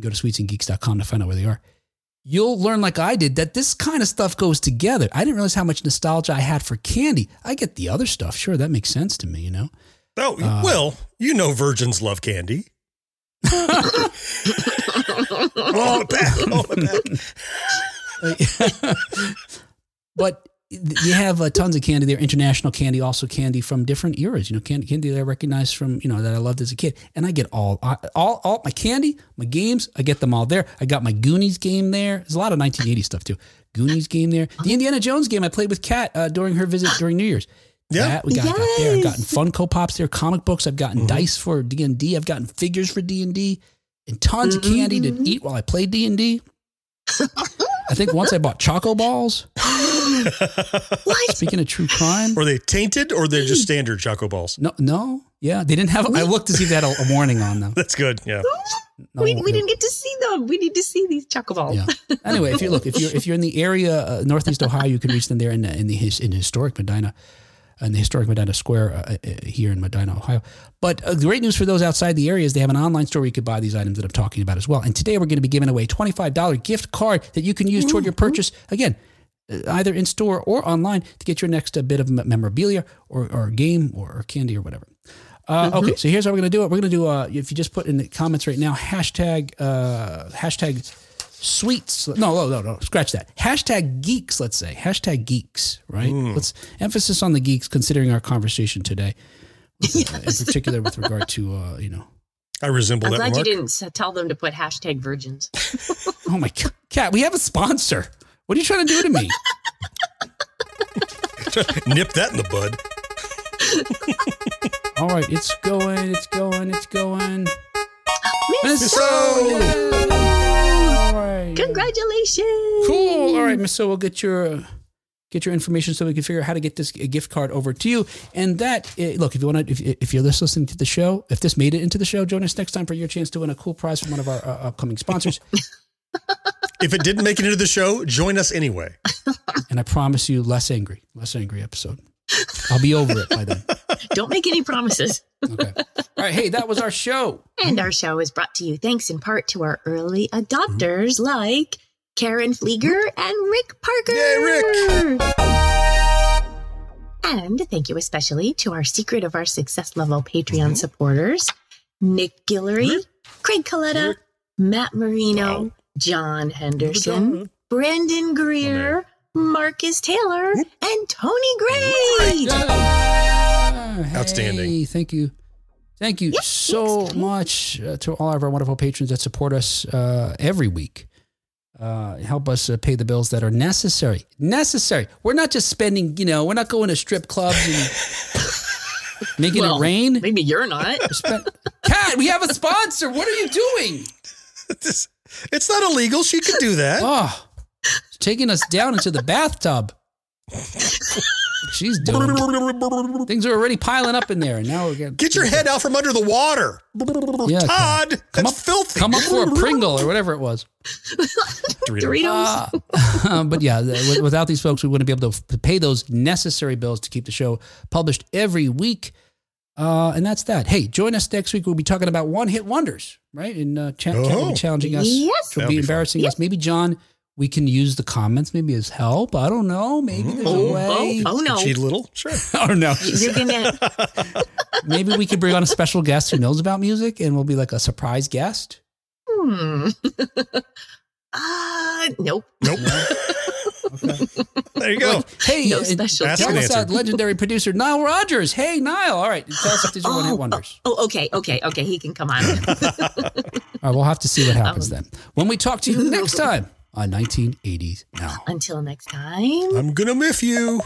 go to sweetsandgeeks.com to find out where they are. You'll learn, like I did, that this kind of stuff goes together. I didn't realize how much nostalgia I had for candy. I get the other stuff. Sure, that makes sense to me, you know? Oh, Uh, well, you know virgins love candy. oh, back. Oh, back. but you have uh, tons of candy there, international candy, also candy from different eras. You know, candy, candy that I recognize from you know that I loved as a kid, and I get all, all, all my candy, my games. I get them all there. I got my Goonies game there. There's a lot of 1980 stuff too. Goonies game there. The Indiana Jones game I played with Kat uh, during her visit during New Year's. Yeah. That we got, got there. I've gotten Yes. Funko Pops there, comic books. I've gotten Mhm. dice for D and D. I've gotten figures for D and D, and tons of candy to Mhm. eat while I played D and D. I think once I bought Choco Balls. what? Speaking of true crime, Were they tainted or they're just standard Choco Balls? no, no, yeah, they didn't have. I looked to see if they had a, a warning on them. That's good. Yeah. No, we, we no. didn't get to see them. We need to see these chocoballs. Yeah. Anyway, if you look, if you're if you're in the area, uh, northeast Ohio, you can reach them there in the, in the in historic Medina. In the historic Medina Square uh, uh, here in Medina, Ohio. But uh, the great news for those outside the area is they have an online store where you could buy these items that I'm talking about as well. And today we're going to be giving away a $25 gift card that you can use toward your purchase. Again, uh, either in store or online to get your next uh, bit of memorabilia or, or game or, candy or whatever. Uh, Okay, so here's how we're going to do it. We're going to do, uh, if you just put in the comments right now, hashtag, uh, hashtag sweets. No, no, no, no, scratch that. Hashtag geeks, let's say. Hashtag geeks, right? Let's emphasis on the geeks considering our conversation today, uh, in particular with regard to, uh, you know, I resemble I'm that glad mark. you didn't tell them to put hashtag virgins. oh my God, Kat, we have a sponsor. What are you trying to do to me? Nip that in the bud. All right, it's going, it's going, it's going. Miss Miss So, All right. congratulations! Cool. All right, Miss So, we'll get your uh, get your information so we can figure out how to get this gift card over to you. And that, uh, look, if you want to, if, if you're just listening to the show, if this made it into the show, join us next time for your chance to win a cool prize from one of our uh, upcoming sponsors. If it didn't make it into the show, join us anyway. and I promise you, less angry, less angry episode. I'll be over it by then. Don't make any promises. Okay. All right. Hey, that was our show. And our show is brought to you thanks in part to our early adopters like Karen Flieger and Rick Parker. Yay, Rick! And thank you especially to our Secret of Our Success level Patreon mm-hmm. supporters Nick Guillory, Craig Coletta, Matt Marino, John Henderson, Brandon Greer, Marcus Taylor, and Tony Gray. Yeah. Outstanding. Hey, thank you. Thank you so much uh, to all of our wonderful patrons that support us uh, every week. Uh, help us uh, pay the bills that are necessary. Necessary. We're not just spending, you know, we're not going to strip clubs and making Well, it rain. Maybe you're not. Spend- Kat, we have a sponsor. What are you doing? It's not illegal. She could do that. Oh, it's taking us down into the bathtub. She's doing. Things are already piling up in there, and now we're getting. Get your head out from under the water. Yeah, Todd, come that's up- filthy. Come up for a Pringle or whatever it was. Dorito. Doritos. Uh, but yeah, without these folks, we wouldn't be able to pay those necessary bills to keep the show published every week. Uh, and that's that. Hey, join us next week. We'll be talking about one hit wonders, right? And uh, Ch- Kat will Oh. be challenging us. Yes. to That'll be be fun. embarrassing us. Maybe Jon, we can use the comments maybe as help. I don't know. Maybe there's Oh, a way. oh, oh no. Cheat a little? Sure. Oh no. You're gonna maybe we could bring on a special guest who knows about music, and we'll be like a surprise guest. hmm. uh nope. Nope. there you go. Hey, No uh, special Ask tell us answer. out, legendary producer Nile Rodgers. Hey, Nile. All right, tell us if these are one hit wonders. Oh, okay, okay, okay. He can come on. All right, we'll have to see what happens then. When we talk to you next time on 1980s Now. Until next time. I'm going to miss you.